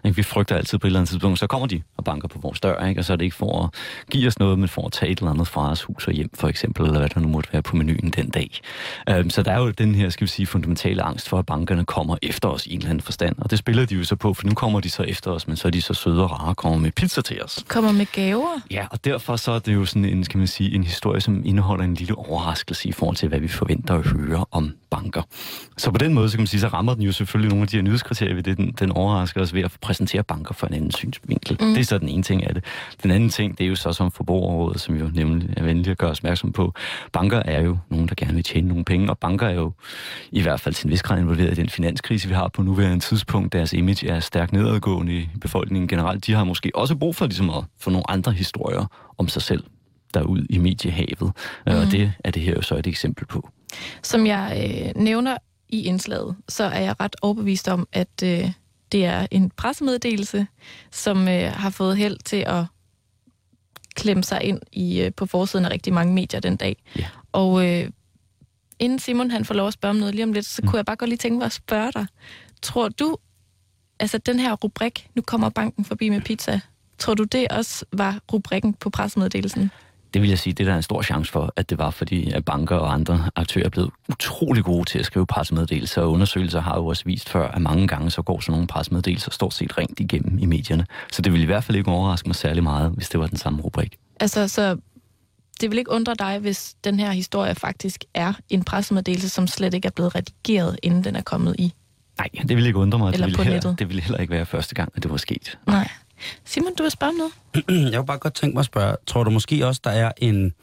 Vi frygter altid på et eller andet tidspunkt, så kommer de og banker på vores dør, ikke? og så er det ikke for at give os noget, men for at tage et eller andet fra os hus og hjem, for eksempel, eller hvad der nu måtte være på menuen den dag. Øhm, så der er jo den her, skal vi sige, fundamentale angst for, at bankerne kommer efter os i en eller anden forstand. Og det spiller de jo så på, for nu kommer de så efter os, men så er de så søde og rare og kommer med pizza til os. Kommer med gaver. Ja, og derfor så er det jo sådan en, skal man sige, en historie, som indeholder en lille overraskelse i forhold til, hvad vi forventer at høre om banker. Så på den måde, så kan man sige, så rammer den jo selvfølgelig nogle af de her nyhedskriterier ved det. Den, den overrasker os ved at præsentere banker for en anden synsvinkel. Mm. Det er så den ene ting af det. Den anden ting, det er jo så som forbrugerrådet, som jo nemlig er venlig at gøre os opmærksom på. Banker er jo nogen, der gerne vil tjene nogle penge, og banker er jo i hvert fald til en vis grad involveret i den finanskrise, vi har på nuværende tidspunkt. Deres image er stærkt nedadgående i befolkningen generelt. De har måske også brug for ligesom at få nogle andre historier om sig selv derud i mediehavet. Mm. Og det er det her jo så et eksempel på. Som jeg øh, nævner i indslaget, så er jeg ret overbevist om, at øh, det er en pressemeddelelse, som øh, har fået held til at klemme sig ind i øh, på forsiden af rigtig mange medier den dag. Ja. Og øh, inden Simon han får lov at spørge om noget lige om lidt, så mm. kunne jeg bare godt lige tænke mig at spørge dig. Tror du, altså den her rubrik, nu kommer banken forbi med pizza, tror du det også var rubrikken på pressemeddelelsen? Det vil jeg sige, det der er en stor chance for, at det var, fordi at banker og andre aktører er blevet utrolig gode til at skrive pressemeddelelser, og undersøgelser har jo også vist før, at mange gange så går sådan nogle pressemeddelelser stort set rent igennem i medierne. Så det ville i hvert fald ikke overraske mig særlig meget, hvis det var den samme rubrik. Altså, så det vil ikke undre dig, hvis den her historie faktisk er en pressemeddelelse, som slet ikke er blevet redigeret, inden den er kommet i. Nej, det ville ikke undre mig. Eller det, ville nettet. heller, det ville heller ikke være første gang, at det var sket. Nej. Simon, du vil spørge om noget? Jeg kunne bare godt tænke mig at spørge, tror du måske også, der er en,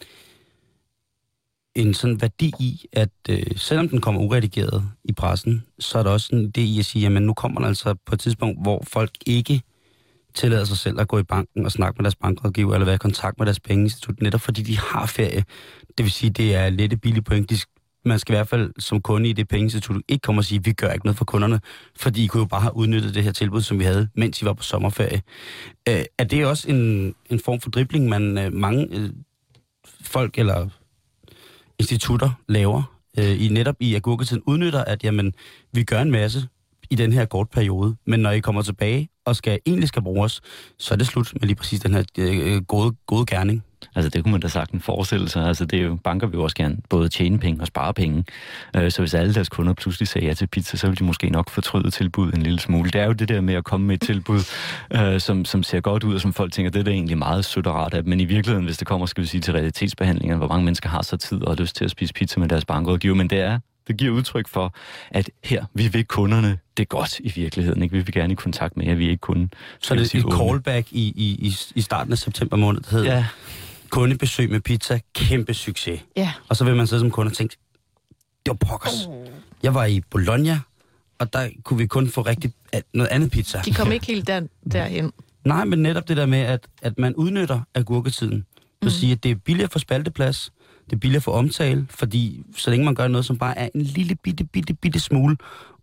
en sådan værdi i, at øh, selvom den kommer uredigeret i pressen, så er der også en idé i at sige, jamen nu kommer der altså på et tidspunkt, hvor folk ikke tillader sig selv at gå i banken og snakke med deres bankrådgiver, eller være i kontakt med deres pengeinstitut, netop fordi de har ferie. Det vil sige, det er lidt billige point. De, man skal i hvert fald som kunde i det pengeinstitut ikke komme og sige, vi gør ikke noget for kunderne, fordi I kunne jo bare have udnyttet det her tilbud, som vi havde, mens I var på sommerferie. Øh, er det også en, en form for dribling, man øh, mange øh, folk eller institutter laver øh, i netop i agurketiden, udnytter, at jamen, vi gør en masse i den her kort periode, men når I kommer tilbage og skal egentlig skal bruges, så er det slut med lige præcis den her øh, øh gode, gode gerning. Altså det kunne man da sagtens forestille sig. Altså det er jo, banker vil jo også gerne både tjene penge og spare penge. Øh, Så hvis alle deres kunder pludselig sagde ja til pizza, så vil de måske nok fortryde tilbuddet en lille smule. Det er jo det der med at komme med et tilbud, øh, som, som ser godt ud, og som folk tænker, det er da egentlig meget sødt og rart af. Men i virkeligheden, hvis det kommer, skal vi sige, til realitetsbehandlingen, hvor mange mennesker har så tid og lyst til at spise pizza med deres bankrådgiver, men det er det giver udtryk for, at her, vi vil kunderne det godt i virkeligheden. Ikke? Vi vil gerne i kontakt med jer, vi er ikke kun... Så er det vi et callback i, i, i, starten af september måned, der hedder Ja, kundebesøg med pizza, kæmpe succes. Ja. Og så vil man sidde som kunde og tænke, det var pokkers. Jeg var i Bologna, og der kunne vi kun få rigtig noget andet pizza. De kom ikke helt der, derhen. Nej, men netop det der med, at, at man udnytter agurketiden. Det vil sige, at det er billigere for spalteplads, det er billigere for omtale, fordi så længe man gør noget, som bare er en lille bitte, bitte, bitte smule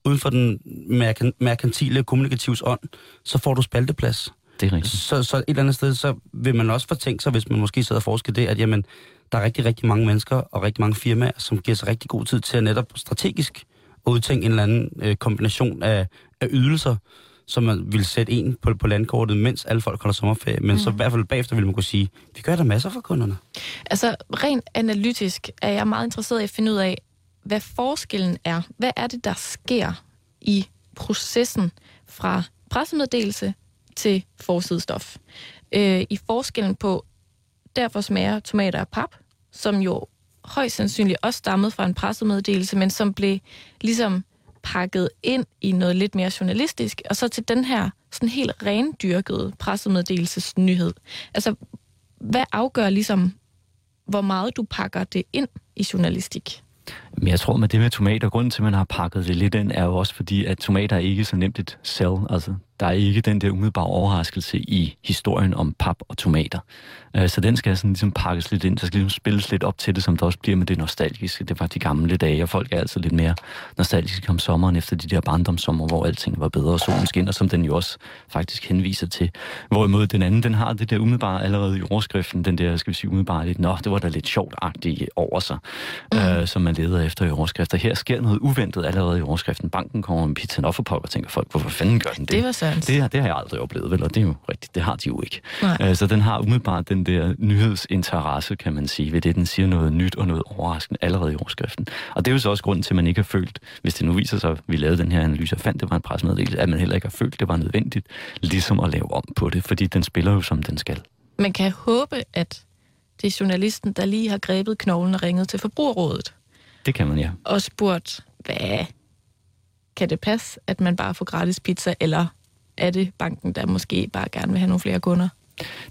uden for den merkan- merkantile kommunikativs ånd, så får du spalteplads. Det er rigtigt. Så, så et eller andet sted, så vil man også fortænke sig, hvis man måske sidder og forsker det, at jamen, der er rigtig, rigtig mange mennesker og rigtig mange firmaer, som giver sig rigtig god tid til at netop strategisk udtænke en eller anden øh, kombination af, af ydelser, som man vil sætte en på, på landkortet, mens alle folk holder sommerferie. Men mm. så i hvert fald bagefter vil man kunne sige, vi gør der masser for kunderne. Altså, rent analytisk er jeg meget interesseret i at finde ud af, hvad forskellen er. Hvad er det, der sker i processen fra pressemeddelelse til forsidestof? Øh, I forskellen på, derfor smager tomater af pap, som jo højst sandsynligt også stammede fra en pressemeddelelse, men som blev ligesom pakket ind i noget lidt mere journalistisk, og så til den her sådan helt rendyrkede pressemeddelelsesnyhed. Altså, hvad afgør ligesom, hvor meget du pakker det ind i journalistik? Men jeg tror med det med tomater, grunden til, at man har pakket det lidt ind, er jo også fordi, at tomater er ikke så nemt et sell. Altså, der er ikke den der umiddelbare overraskelse i historien om pap og tomater. Øh, Så den skal sådan ligesom pakkes lidt ind. Der skal ligesom spilles lidt op til det, som der også bliver med det nostalgiske. Det var de gamle dage, og folk er altså lidt mere nostalgiske om sommeren efter de der barndomssommer, hvor alting var bedre, og solen skinner, som den jo også faktisk henviser til. Hvorimod den anden, den har det der umiddelbare allerede i overskriften, den der, skal vi sige, umiddelbare lidt, nå, det var da lidt sjovt-agtigt over sig, mm. øh, som man leder efter i overskrifter. Her sker noget uventet allerede i overskriften. Banken kommer med pizzaen op for pokker tænker folk, hvorfor fanden gør den det? Det var sandt. Det, det har jeg aldrig oplevet, vel? Og det er jo rigtigt, det har de jo ikke. Nej. Øh, Så den har umiddelbart den der nyhedsinteresse, kan man sige, ved det, den siger noget nyt og noget overraskende allerede i overskriften. Og det er jo så også grunden til, at man ikke har følt, hvis det nu viser sig, at vi lavede den her analyse og fandt, det var en pressemeddelelse, at man heller ikke har følt, det var nødvendigt ligesom at lave om på det, fordi den spiller jo, som den skal. Man kan håbe, at det er journalisten, der lige har grebet knoglen og ringet til Forbrugerrådet Det kan man, ja. og spurgt, hvad kan det passe, at man bare får gratis pizza, eller er det banken, der måske bare gerne vil have nogle flere kunder?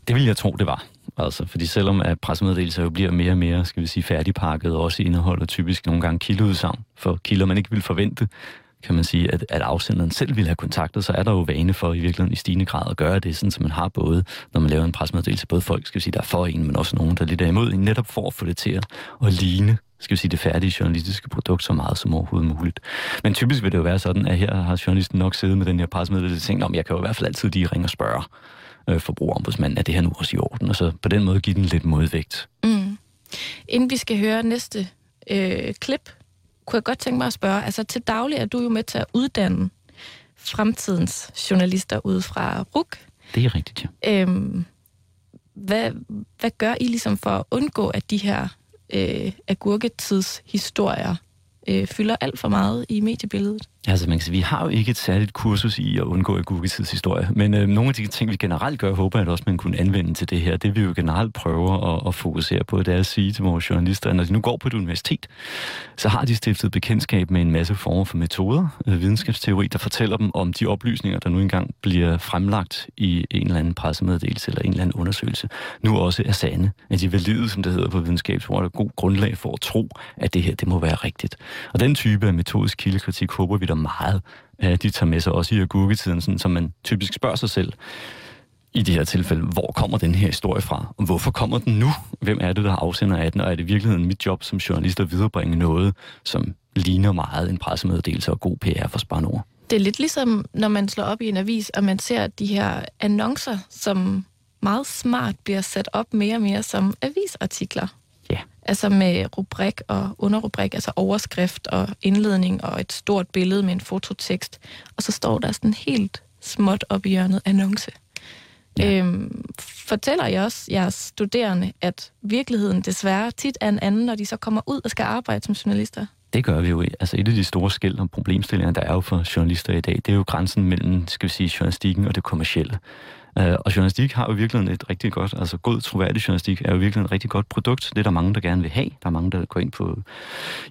Det vil jeg tro, det var. Altså, fordi selvom at pressemeddelelser jo bliver mere og mere, skal vi sige, færdigpakket, og også indeholder typisk nogle gange kildeudsagn for kilder, man ikke vil forvente, kan man sige, at, at afsenderen selv ville have kontaktet, så er der jo vane for i virkeligheden i stigende grad at gøre det, sådan, så man har både, når man laver en pressemeddelelse, både folk, skal vi sige, der er for en, men også nogen, der er lidt er imod en, netop for at få det til at ligne skal vi sige, det færdige journalistiske produkt så meget som overhovedet muligt. Men typisk vil det jo være sådan, at her har journalisten nok siddet med den her pressemeddelelse og tænkt, om jeg kan jo i hvert fald altid lige ringe og spørge. øh, forbrugerombudsmanden, er det her nu også i orden? Og så på den måde give den lidt modvægt. Mm. Inden vi skal høre næste øh, klip, kunne jeg godt tænke mig at spørge, altså til daglig er du jo med til at uddanne fremtidens journalister ud fra RUK. Det er rigtigt, ja. Øhm, hvad, hvad gør I ligesom for at undgå, at de her øh, agurketidshistorier øh, fylder alt for meget i mediebilledet? Altså, man kan sige, vi har jo ikke et særligt kursus i at undgå agurketidshistorie, men øh, nogle af de ting, vi generelt gør, håber jeg at også, man kunne anvende til det her. Det vi jo generelt prøver at, at fokusere på, det er at sige til vores journalister, at når de nu går på et universitet, så har de stiftet bekendtskab med en masse former for metoder, øh, videnskabsteori, der fortæller dem om de oplysninger, der nu engang bliver fremlagt i en eller anden pressemeddelelse eller en eller anden undersøgelse, nu også er sande. At de valide, som det hedder på videnskabsord, er god grundlag for at tro, at det her, det må være rigtigt. Og den type af metodisk kildekritik håber vi der meget, øh, de tager med sig også i agurketiden, sådan, som man typisk spørger sig selv i det her tilfælde, hvor kommer den her historie fra? Og hvorfor kommer den nu? Hvem er det, der afsender af den? Og er det i virkeligheden mit job som journalist at viderebringe noget, som ligner meget en pressemeddelelse og god PR for Spanor? Det er lidt ligesom, når man slår op i en avis, og man ser de her annoncer, som meget smart bliver sat op mere og mere som avisartikler. Altså med rubrik og underrubrik, altså overskrift og indledning og et stort billede med en fototekst. Og så står der sådan helt småt op i hjørnet annonce. Ja. Øhm, fortæller I også jeres studerende, at virkeligheden desværre tit er en anden, når de så kommer ud og skal arbejde som journalister? Det gør vi jo. Altså et af de store skæld og problemstillinger, der er jo for journalister i dag, det er jo grænsen mellem, skal vi sige, journalistikken og det kommercielle. Øh, og journalistik har jo virkelig et rigtig godt, altså god troværdig journalistik er jo virkelig et rigtig godt produkt. Det er der mange, der gerne vil have. Der er mange, der går ind på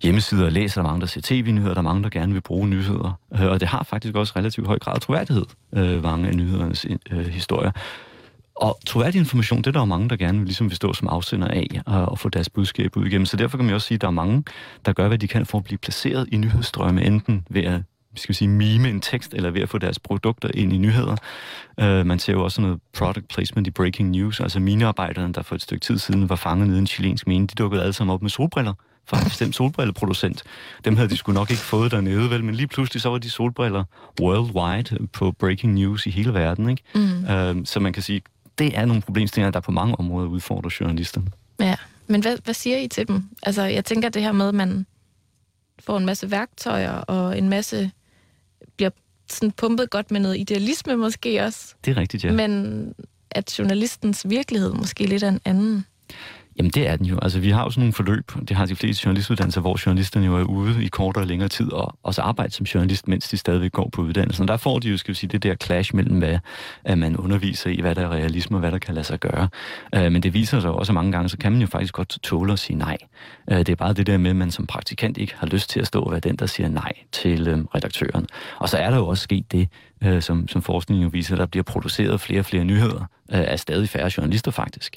hjemmesider og læser, der er mange, der ser tv-nyheder, der er mange, der gerne vil bruge nyheder. Øh, og det har faktisk også relativt høj grad af troværdighed, øh, mange af nyhedernes øh, historier. Og troværdig information, det er der jo mange, der gerne vil, ligesom vil stå som afsender af og, og få deres budskab ud igennem. Så derfor kan man også sige, at der er mange, der gør, hvad de kan for at blive placeret i nyhedsstrømme, enten ved at skal vi sige, mime en tekst, eller ved at få deres produkter ind i nyheder. Uh, man ser jo også noget product placement i breaking news, altså minearbejderne, der for et stykke tid siden var fanget nede i en chilensk mine, de dukkede alle sammen op med solbriller fra en bestemt solbrilleproducent. Dem havde de sgu nok ikke fået dernede, vel, men lige pludselig så var de solbriller worldwide på breaking news i hele verden, ikke? Mm. Uh, så man kan sige, det er nogle problemstillinger, der på mange områder udfordrer journalisterne. Ja, men hvad, hvad siger I til dem? Altså, jeg tænker det her med, at man får en masse værktøjer og en masse sådan pumpet godt med noget idealisme måske også. Det er rigtigt, ja. Men at journalistens virkelighed måske lidt er en anden. Jamen det er den jo. Altså vi har jo sådan nogle forløb, det har de fleste journalistuddannelser, hvor journalisterne jo er ude i kortere og længere tid og også arbejder som journalist, mens de stadigvæk går på uddannelsen. Og der får de jo, skal vi sige, det der clash mellem, hvad at man underviser i, hvad der er realisme og hvad der kan lade sig gøre. Uh, men det viser sig også mange gange, så kan man jo faktisk godt tåle at sige nej. Uh, det er bare det der med, at man som praktikant ikke har lyst til at stå og være den, der siger nej til uh, redaktøren. Og så er der jo også sket det, øh, som, som forskningen jo viser, der bliver produceret flere og flere nyheder øh, af stadig færre journalister faktisk.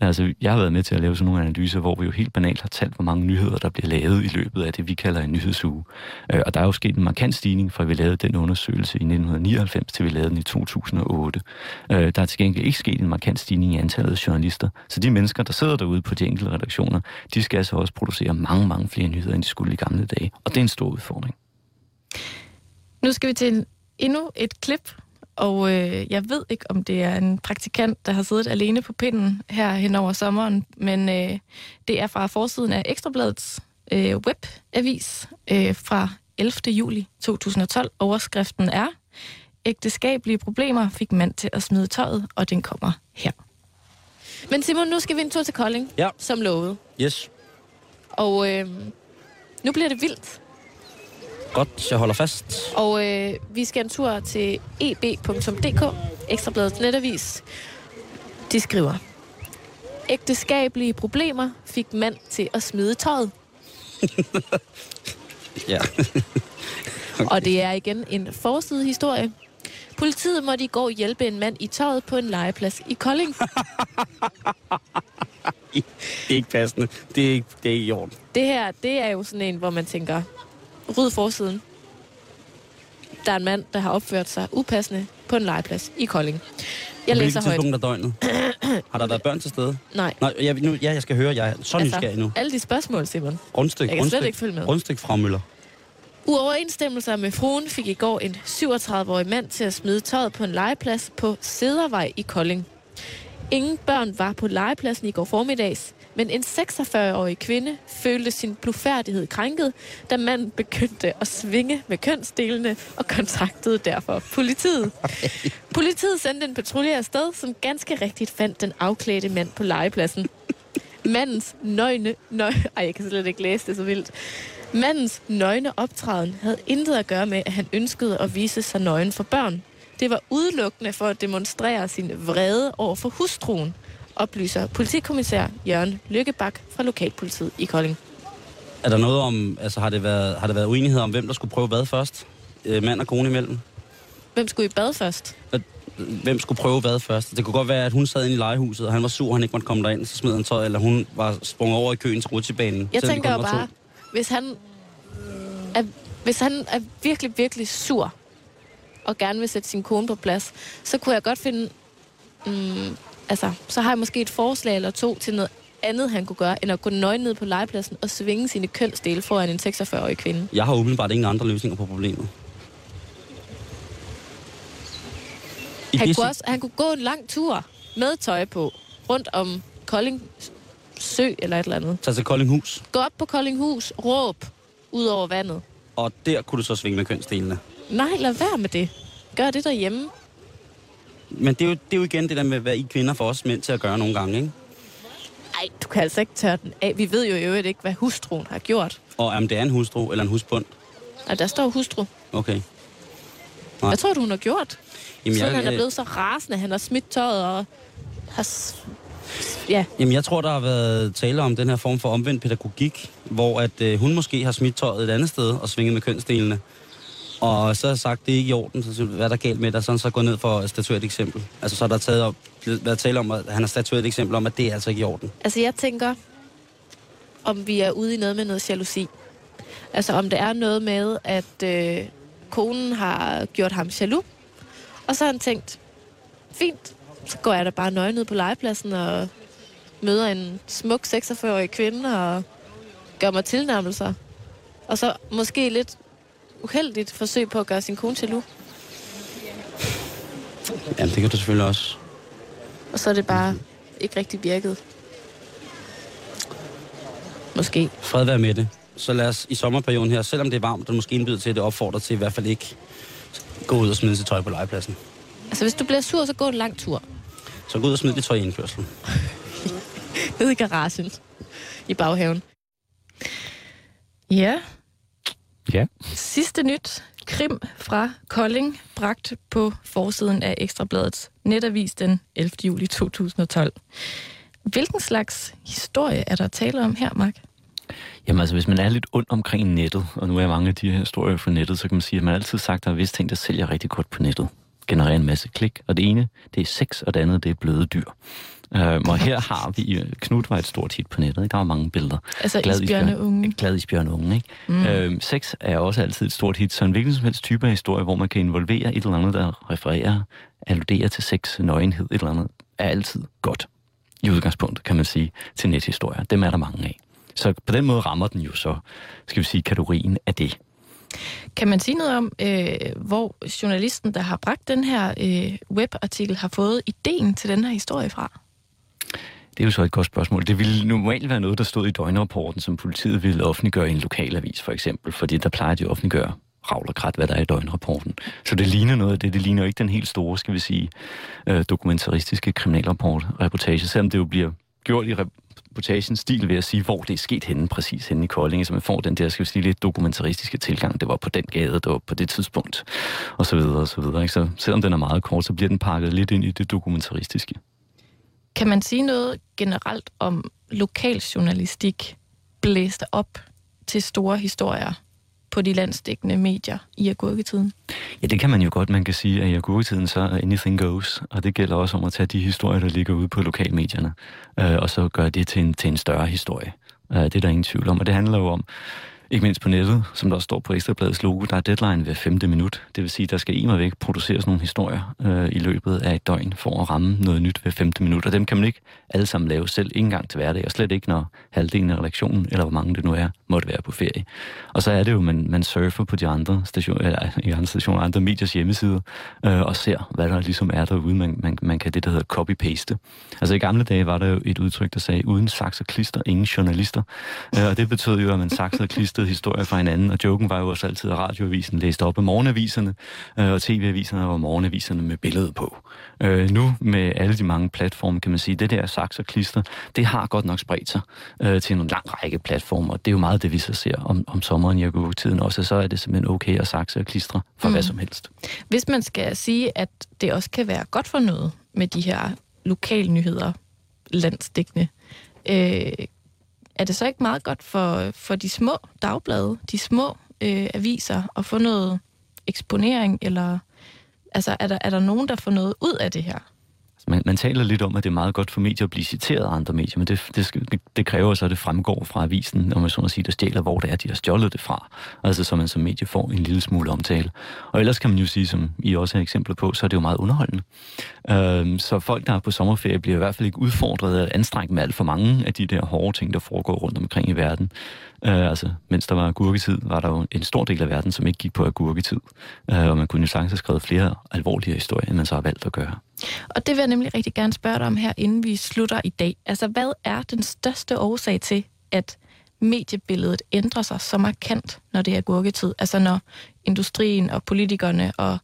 Altså, jeg har været med til at lave sådan nogle analyser, hvor vi jo helt banalt har talt, hvor mange nyheder, der bliver lavet i løbet af det, vi kalder en nyhedsuge. Øh, og der er jo sket en markant stigning fra, vi lavede den undersøgelse i 1999 til vi lavede den i 2008. Øh, der er til gengæld ikke sket en markant stigning i antallet af journalister. Så de mennesker, der sidder derude på de enkelte redaktioner, de skal altså også producere mange, mange flere nyheder, end de skulle i gamle dage. Og det er en stor udfordring. Nu skal vi til endnu et klip, og øh, jeg ved ikke, om det er en praktikant, der har siddet alene på pinden her hen over sommeren, men øh, det er fra forsiden af Ekstrabladets øh, webavis øh, fra 11. juli 2012. Overskriften er, ægteskabelige problemer fik mand til at smide tøjet, og den kommer her. Men Simon, nu skal vi en tur til Kolding, Ja. som lovet. Yes. Og øh, nu bliver det vildt. Godt, jeg holder fast. Og øh, vi skal en tur til eb.dk, Ekstrabladets netavis. De skriver, ægteskabelige problemer fik mand til at smide tøjet. Ja. Og det er igen en forside historie. Politiet måtte i går hjælpe en mand i tøjet på en legeplads i Kolding. Det er ikke passende. Det er ikke, det er ikke i orden. Det her, det er jo sådan en, hvor man tænker, ryd forsiden. Der er en mand, der har opført sig upassende på en legeplads i Kolding. Jeg læser højt. tidspunkt af døgnet? Har der været børn til stede? Nej. Nej, jeg, nu, ja, jeg skal høre. Jeg er så nysgerrig nu. alle de spørgsmål, Simon. Rundstyk, Jeg kan slet rundstyk, ikke følge med. Rundstyk fra Møller. Uoverensstemmelser med fruen fik i går en 37-årig mand til at smide tøjet på en legeplads på Sedervej i Kolding. Ingen børn var på legepladsen i går formiddags, men en 46-årig kvinde følte sin blufærdighed krænket, da manden begyndte at svinge med kønsdelene og kontaktede derfor politiet. Politiet sendte en patrulje afsted, som ganske rigtigt fandt den afklædte mand på legepladsen. Mandens nøgne... Nøg, ej, jeg kan slet ikke læse det så vildt. Mandens nøgne optræden havde intet at gøre med, at han ønskede at vise sig nøgen for børn. Det var udelukkende for at demonstrere sin vrede over for hustruen, oplyser politikommissær Jørgen Lykkebak fra Lokalpolitiet i Kolding. Er der noget om, altså har det været, har det været uenighed om, hvem der skulle prøve hvad først? Øh, mand og kone imellem? Hvem skulle i bad først? Hvem skulle prøve hvad først? Det kunne godt være, at hun sad inde i legehuset, og han var sur, og han ikke måtte komme derind, så smed han tøj, eller hun var sprunget over i køen til rutsjebanen. Jeg tænker jo bare, to. hvis han, er, hvis han er virkelig, virkelig sur, og gerne vil sætte sin kone på plads, så kunne jeg godt finde... Mm, altså, så har jeg måske et forslag eller to til noget andet, han kunne gøre, end at gå nøgen ned på legepladsen og svinge sine kønsdele foran en 46-årig kvinde. Jeg har umiddelbart ingen andre løsninger på problemet. I Han kunne, også, han kunne gå en lang tur med tøj på, rundt om Kolding Sø eller et eller andet. Tag til Koldinghus, Gå op på Koldinghus, råb ud over vandet. og der kunne du så svinge med kønsdelene. Nej, lad være med det. Gør det derhjemme. Men det er, jo, det er jo igen det der med, hvad I kvinder får os mænd til at gøre nogle gange, ikke? Nej, du kan altså ikke tørre den af. Vi ved jo i øvrigt ikke, hvad hustruen har gjort. Og om det er en hustru eller en husbund. Og der står hustru. Okay. Hvad tror du, hun har gjort? Jamen, Siden han er blevet så rasende, han har smidt tøjet og har... Ja, Jamen, jeg tror, der har været tale om den her form for omvendt pædagogik, hvor at øh, hun måske har smidt tøjet et andet sted og svinget med kønsdelene. Og så har jeg sagt, det er ikke i orden, så siger hvad er der galt med dig? Så han så gået ned for at statuere et eksempel. Altså, så er der taget op, været tale om, at han har statueret et eksempel om, at det er altså ikke i orden. altså jeg tænker, om vi er ude i noget med noget jalousi. Altså om det er noget med, at øh, konen har gjort ham jaloux, og så har han tænkt, fint, så går jeg da bare nøgen ned på legepladsen og møder en smuk 46-årig kvinde og gør mig tilnærmelser. Og så måske lidt uheldigt forsøg på at gøre sin kone jaloux. Jamen, det kan du selvfølgelig også. Og så er det bare ikke rigtig virket. Måske. Fred være med det. Så lad os i sommerperioden her, selvom det er varmt, og måske indbyder til, at det opfordrer til i hvert fald ikke gå ud og smide sit tøj på legepladsen. Altså hvis du bliver sur, så gå en lang tur. Så gå ud og smid dit tøj i indkørslen. Ned i garagen. I baghaven. Ja, Ja. sidste nyt. Krim fra Kolding, bragt på forsiden af Ekstrabladets netavis den 11. juli 2012. Hvilken slags historie er der tale om her, Mark? Jamen altså, hvis man er lidt ond omkring nettet, og nu er mange af de her historier fra nettet, så kan man sige, at man altid sagt, at der er vist ting, der sælger rigtig godt på nettet. Genererer en masse klik, og det ene, det er sex, og det andet, det er bløde dyr. Øhm, og her har vi, Knud var et stort hit på nettet, ikke? der var mange billeder. Altså Glad isbjørne isbjørn. unge. Glad isbjørn unge, ikke? Mm. Øhm, sex er også altid et stort hit, så en hvilken som helst type af historie, hvor man kan involvere et eller andet, der refererer, alluderer til sex, nøgenhed, et eller andet, er altid godt. I udgangspunktet, kan man sige, til nethistorier. Dem er der mange af. Så på den måde rammer den jo så, skal vi sige, kategorien af det. Kan man sige noget om, øh, hvor journalisten, der har bragt den her øh, webartikel, har fået ideen til den her historie fra? Det er jo så et godt spørgsmål. Det ville normalt være noget, der stod i døgnrapporten, som politiet ville offentliggøre i en lokalavis, for eksempel, fordi der plejer de at offentliggøre ravl og krat, hvad der er i døgnrapporten. Så det ligner noget af det. Det ligner ikke den helt store, skal vi sige, øh, dokumentaristiske kriminalrapport, reportage, selvom det jo bliver gjort i reportagens stil ved at sige, hvor det er sket henne, præcis henne i Kolding, så man får den der, skal vi sige, lidt dokumentaristiske tilgang. Det var på den gade, det var på det tidspunkt, og så videre, og så videre. Ikke? Så selvom den er meget kort, så bliver den pakket lidt ind i det dokumentaristiske. Kan man sige noget generelt om lokaljournalistik blæst op til store historier på de landsdækkende medier i agurketiden? Ja, det kan man jo godt. Man kan sige, at i agurketiden så er anything goes, og det gælder også om at tage de historier, der ligger ude på lokalmedierne, øh, og så gøre det til en, til en større historie. Øh, det er der ingen tvivl om, og det handler jo om, ikke mindst på nettet, som der også står på Ekstrabladets logo, der er deadline hver femte minut. Det vil sige, der skal i væk produceres nogle historier øh, i løbet af et døgn for at ramme noget nyt hver femte minut. Og dem kan man ikke alle sammen lave selv, ikke engang til hverdag, og slet ikke, når halvdelen af redaktionen, eller hvor mange det nu er, måtte være på ferie. Og så er det jo, man, man surfer på de andre stationer, eller ikke andre stationer, andre mediers hjemmesider, øh, og ser, hvad der ligesom er derude. Man, man, man kan det, der hedder copy-paste. Altså i gamle dage var der jo et udtryk, der sagde, uden saks og klister, ingen journalister. Øh, og det betød jo, at man saks og klister klistede historier fra hinanden, og joken var jo også altid, at radioavisen læste op af morgenaviserne, øh, og tv-aviserne var morgenaviserne med billedet på. Øh, nu med alle de mange platforme, kan man sige, det der saks og klister, det har godt nok spredt sig øh, til en lang række platformer. Det er jo meget det, vi så ser om, om sommeren i tiden også, så er det simpelthen okay at sakse og klistre for mm. hvad som helst. Hvis man skal sige, at det også kan være godt for noget med de her lokale nyheder, landstækkende, øh, er det så ikke meget godt for, for de små dagblade, de små øh, aviser, at få noget eksponering, eller altså, er, der, er der nogen, der får noget ud af det her? Altså, man, man taler lidt om, at det er meget godt for medier at blive citeret af andre medier, men det, det, det kræver så, at det fremgår fra avisen, når man så at sige, der stjæler, hvor det er, de har stjålet det fra. Altså så man som medie får en lille smule omtale. Og ellers kan man jo sige, som I også har eksempler på, så er det jo meget underholdende. Øhm, så folk, der er på sommerferie, bliver i hvert fald ikke udfordret af anstrengt med alt for mange af de der hårde ting, der foregår rundt omkring i verden. Øh, altså, mens der var agurketid, var der jo en stor del af verden, som ikke gik på agurketid. Øh, og man kunne jo sagtens have skrevet flere alvorlige historier, end man så har valgt at gøre. Og det vil jeg nemlig rigtig gerne spørge dig om her, inden vi slutter i dag. Altså, hvad er den største årsag til, at mediebilledet ændrer sig så markant, når det er gurketid? Altså, når industrien og politikerne og,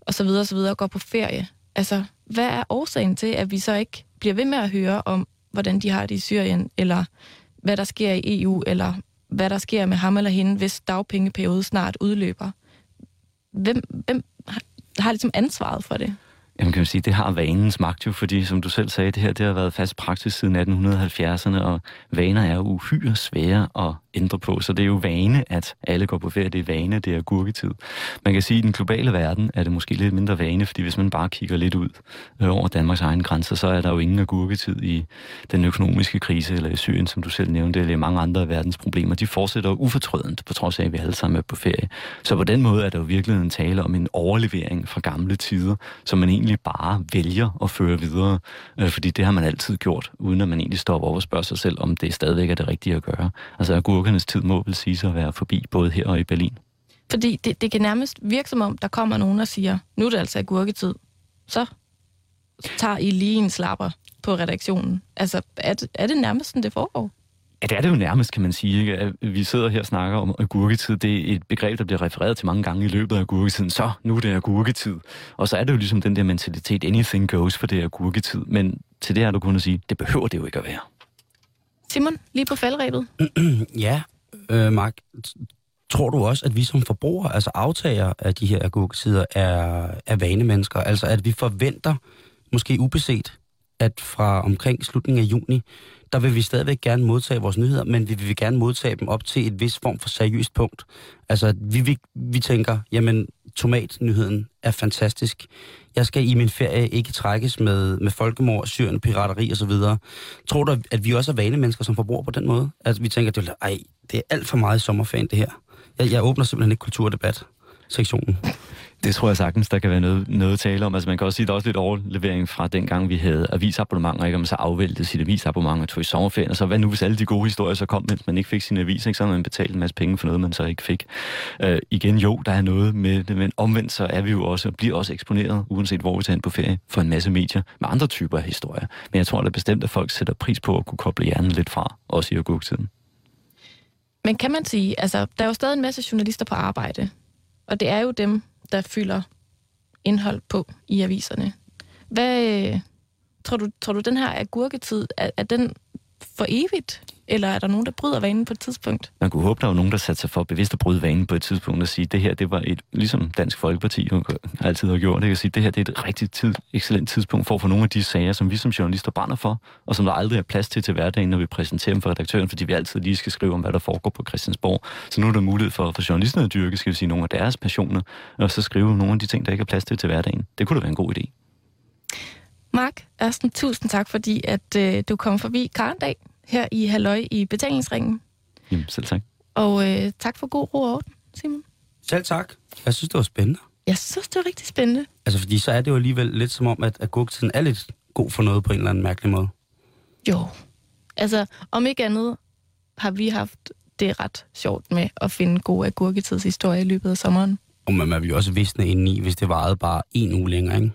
og så videre, så videre går på ferie. Altså, hvad er årsagen til, at vi så ikke bliver ved med at høre om, hvordan de har det i Syrien, eller hvad der sker i EU, eller hvad der sker med ham eller hende, hvis dagpengeperiode snart udløber. Hvem, hvem har ligesom ansvaret for det? Jamen kan man sige, det har vanens magt jo, fordi som du selv sagde, det her det har været fast praksis siden 1870'erne, og vaner er uhyre svære at ændre på, så det er jo vane, at alle går på ferie. Det er vane, det er gurketid. Man kan sige, at i den globale verden er det måske lidt mindre vane, fordi hvis man bare kigger lidt ud øh, over Danmarks egen grænser, så er der jo ingen agurketid i den økonomiske krise, eller i Syrien, som du selv nævnte, eller i mange andre af verdens problemer. De fortsætter ufortrødent, på trods af, at vi alle sammen er på ferie. Så på den måde er der jo virkelig en tale om en overlevering fra gamle tider, som man egentlig bare vælger at føre videre, øh, fordi det har man altid gjort, uden at man egentlig stopper over og spørger sig selv, om det stadigvæk er det rigtige at gøre. Altså agurkernes tid må vel sige sig at være forbi, både her og i Berlin. Fordi det, det kan nærmest virke som om, der kommer nogen og siger, nu er det altså agurketid. Så tager I lige en slapper på redaktionen. Altså, er det, er det nærmest sådan, det foregår? Ja, det er det jo nærmest, kan man sige. Ikke? At vi sidder her og snakker om agurketid. Det er et begreb, der bliver refereret til mange gange i løbet af agurketiden. Så, nu er det agurketid. Og så er det jo ligesom den der mentalitet, anything goes, for det er agurketid. Men til det har du kun at sige, det behøver det jo ikke at være. Simon, lige på faldrebet. ja, øh, Mark, tror du også, at vi som forbrugere, altså aftager af de her agurketider, er, er vanemennesker? Altså at vi forventer, måske ubeset, at fra omkring slutningen af juni, der vil vi stadigvæk gerne modtage vores nyheder, men vi vil gerne modtage dem op til et vis form for seriøst punkt. Altså, vi, vi, vi tænker, jamen, tomatnyheden er fantastisk. Jeg skal i min ferie ikke trækkes med, med folkemord, syren, pirateri osv. Tror du, at vi også er vanemennesker som forbruger på den måde? Altså, vi tænker, det er, ej, det er alt for meget sommerferien, det her. Jeg, jeg åbner simpelthen ikke kulturdebat sektionen. Det tror jeg sagtens, der kan være noget, noget at tale om. Altså man kan også sige, at der er også lidt overlevering fra dengang, vi havde avisabonnementer, ikke? om man så afvæltede sit avisabonnement og tog i sommerferien. Og så hvad nu, hvis alle de gode historier så kom, mens man ikke fik sin avis, ikke? så man betalt en masse penge for noget, man så ikke fik. Øh, igen, jo, der er noget med det, men omvendt så er vi jo også, bliver også eksponeret, uanset hvor vi tager på ferie, for en masse medier med andre typer af historier. Men jeg tror, at bestemt, at folk sætter pris på at kunne koble hjernen lidt fra, også i agurktiden. Men kan man sige, altså, der er jo stadig en masse journalister på arbejde, og det er jo dem, der fylder indhold på i aviserne. Hvad øh, tror du, tror du den her agurketid, er, er den for evigt? Eller er der nogen, der bryder vanen på et tidspunkt? Man kunne håbe, der var nogen, der satte sig for bevidst at bryde vanen på et tidspunkt og sige, det her, det var et, ligesom Dansk Folkeparti altid har gjort, det kan sige, det her, det er et rigtig tid, excellent tidspunkt for at få nogle af de sager, som vi som journalister brænder for, og som der aldrig er plads til til hverdagen, når vi præsenterer dem for redaktøren, fordi vi altid lige skal skrive om, hvad der foregår på Christiansborg. Så nu er der mulighed for, for journalisterne at dyrke, skal vi sige, nogle af deres passioner, og så skrive nogle af de ting, der ikke er plads til til hverdagen. Det kunne da være en god idé. Mark Ørsten, tusind tak, fordi at øh, du kom forbi Karndag her i Halløj i betalingsringen. Jamen, selv tak. Og øh, tak for god ro og orden, Simon. Selv tak. Jeg synes, det var spændende. Jeg synes, det var rigtig spændende. Altså, fordi så er det jo alligevel lidt som om, at agurktiden er lidt god for noget på en eller anden mærkelig måde. Jo. Altså, om ikke andet har vi haft det ret sjovt med at finde gode agurketidshistorier i løbet af sommeren. Og man vil jo også visne indeni, hvis det varede bare en uge længere, ikke?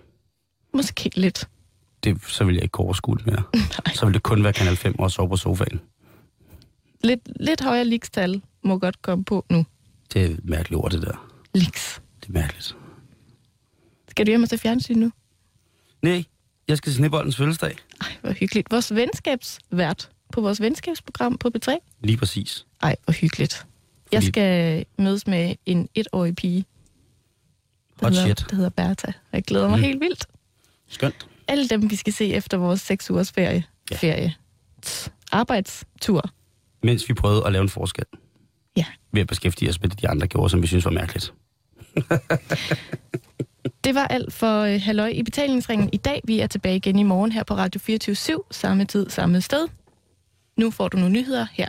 Måske lidt. Det, så vil jeg ikke overskue det mere. så vil det kun være Kanal 5 og sove på sofaen. Lidt, lidt højere likstal må godt komme på nu. Det er et mærkeligt ord, det der. Liks. Det er mærkeligt. Skal du hjem og se fjernsyn nu? Nej, jeg skal til Sneboldens fødselsdag. Ej, hvor hyggeligt. Vores venskabsvært på vores venskabsprogram på B3. Lige præcis. Ej, hvor hyggeligt. Jeg Fordi- skal mødes med en etårig pige, Hot hedder, shit. der hedder Bertha. Jeg glæder mig Mm. helt vildt. Skønt. Alle dem, vi skal se efter vores seks ugers ferie. Ja. Ferie. Tss, Arbejdstur. Mens vi prøvede at lave en forskel. Ja. Ved at beskæftige os med det, de andre gjorde, som vi synes var mærkeligt. Det var alt for øh, Halløj i betalingsringen i dag. Vi er tilbage igen i morgen her på Radio 24 samme tid, samme sted. Nu får du nogle nyheder her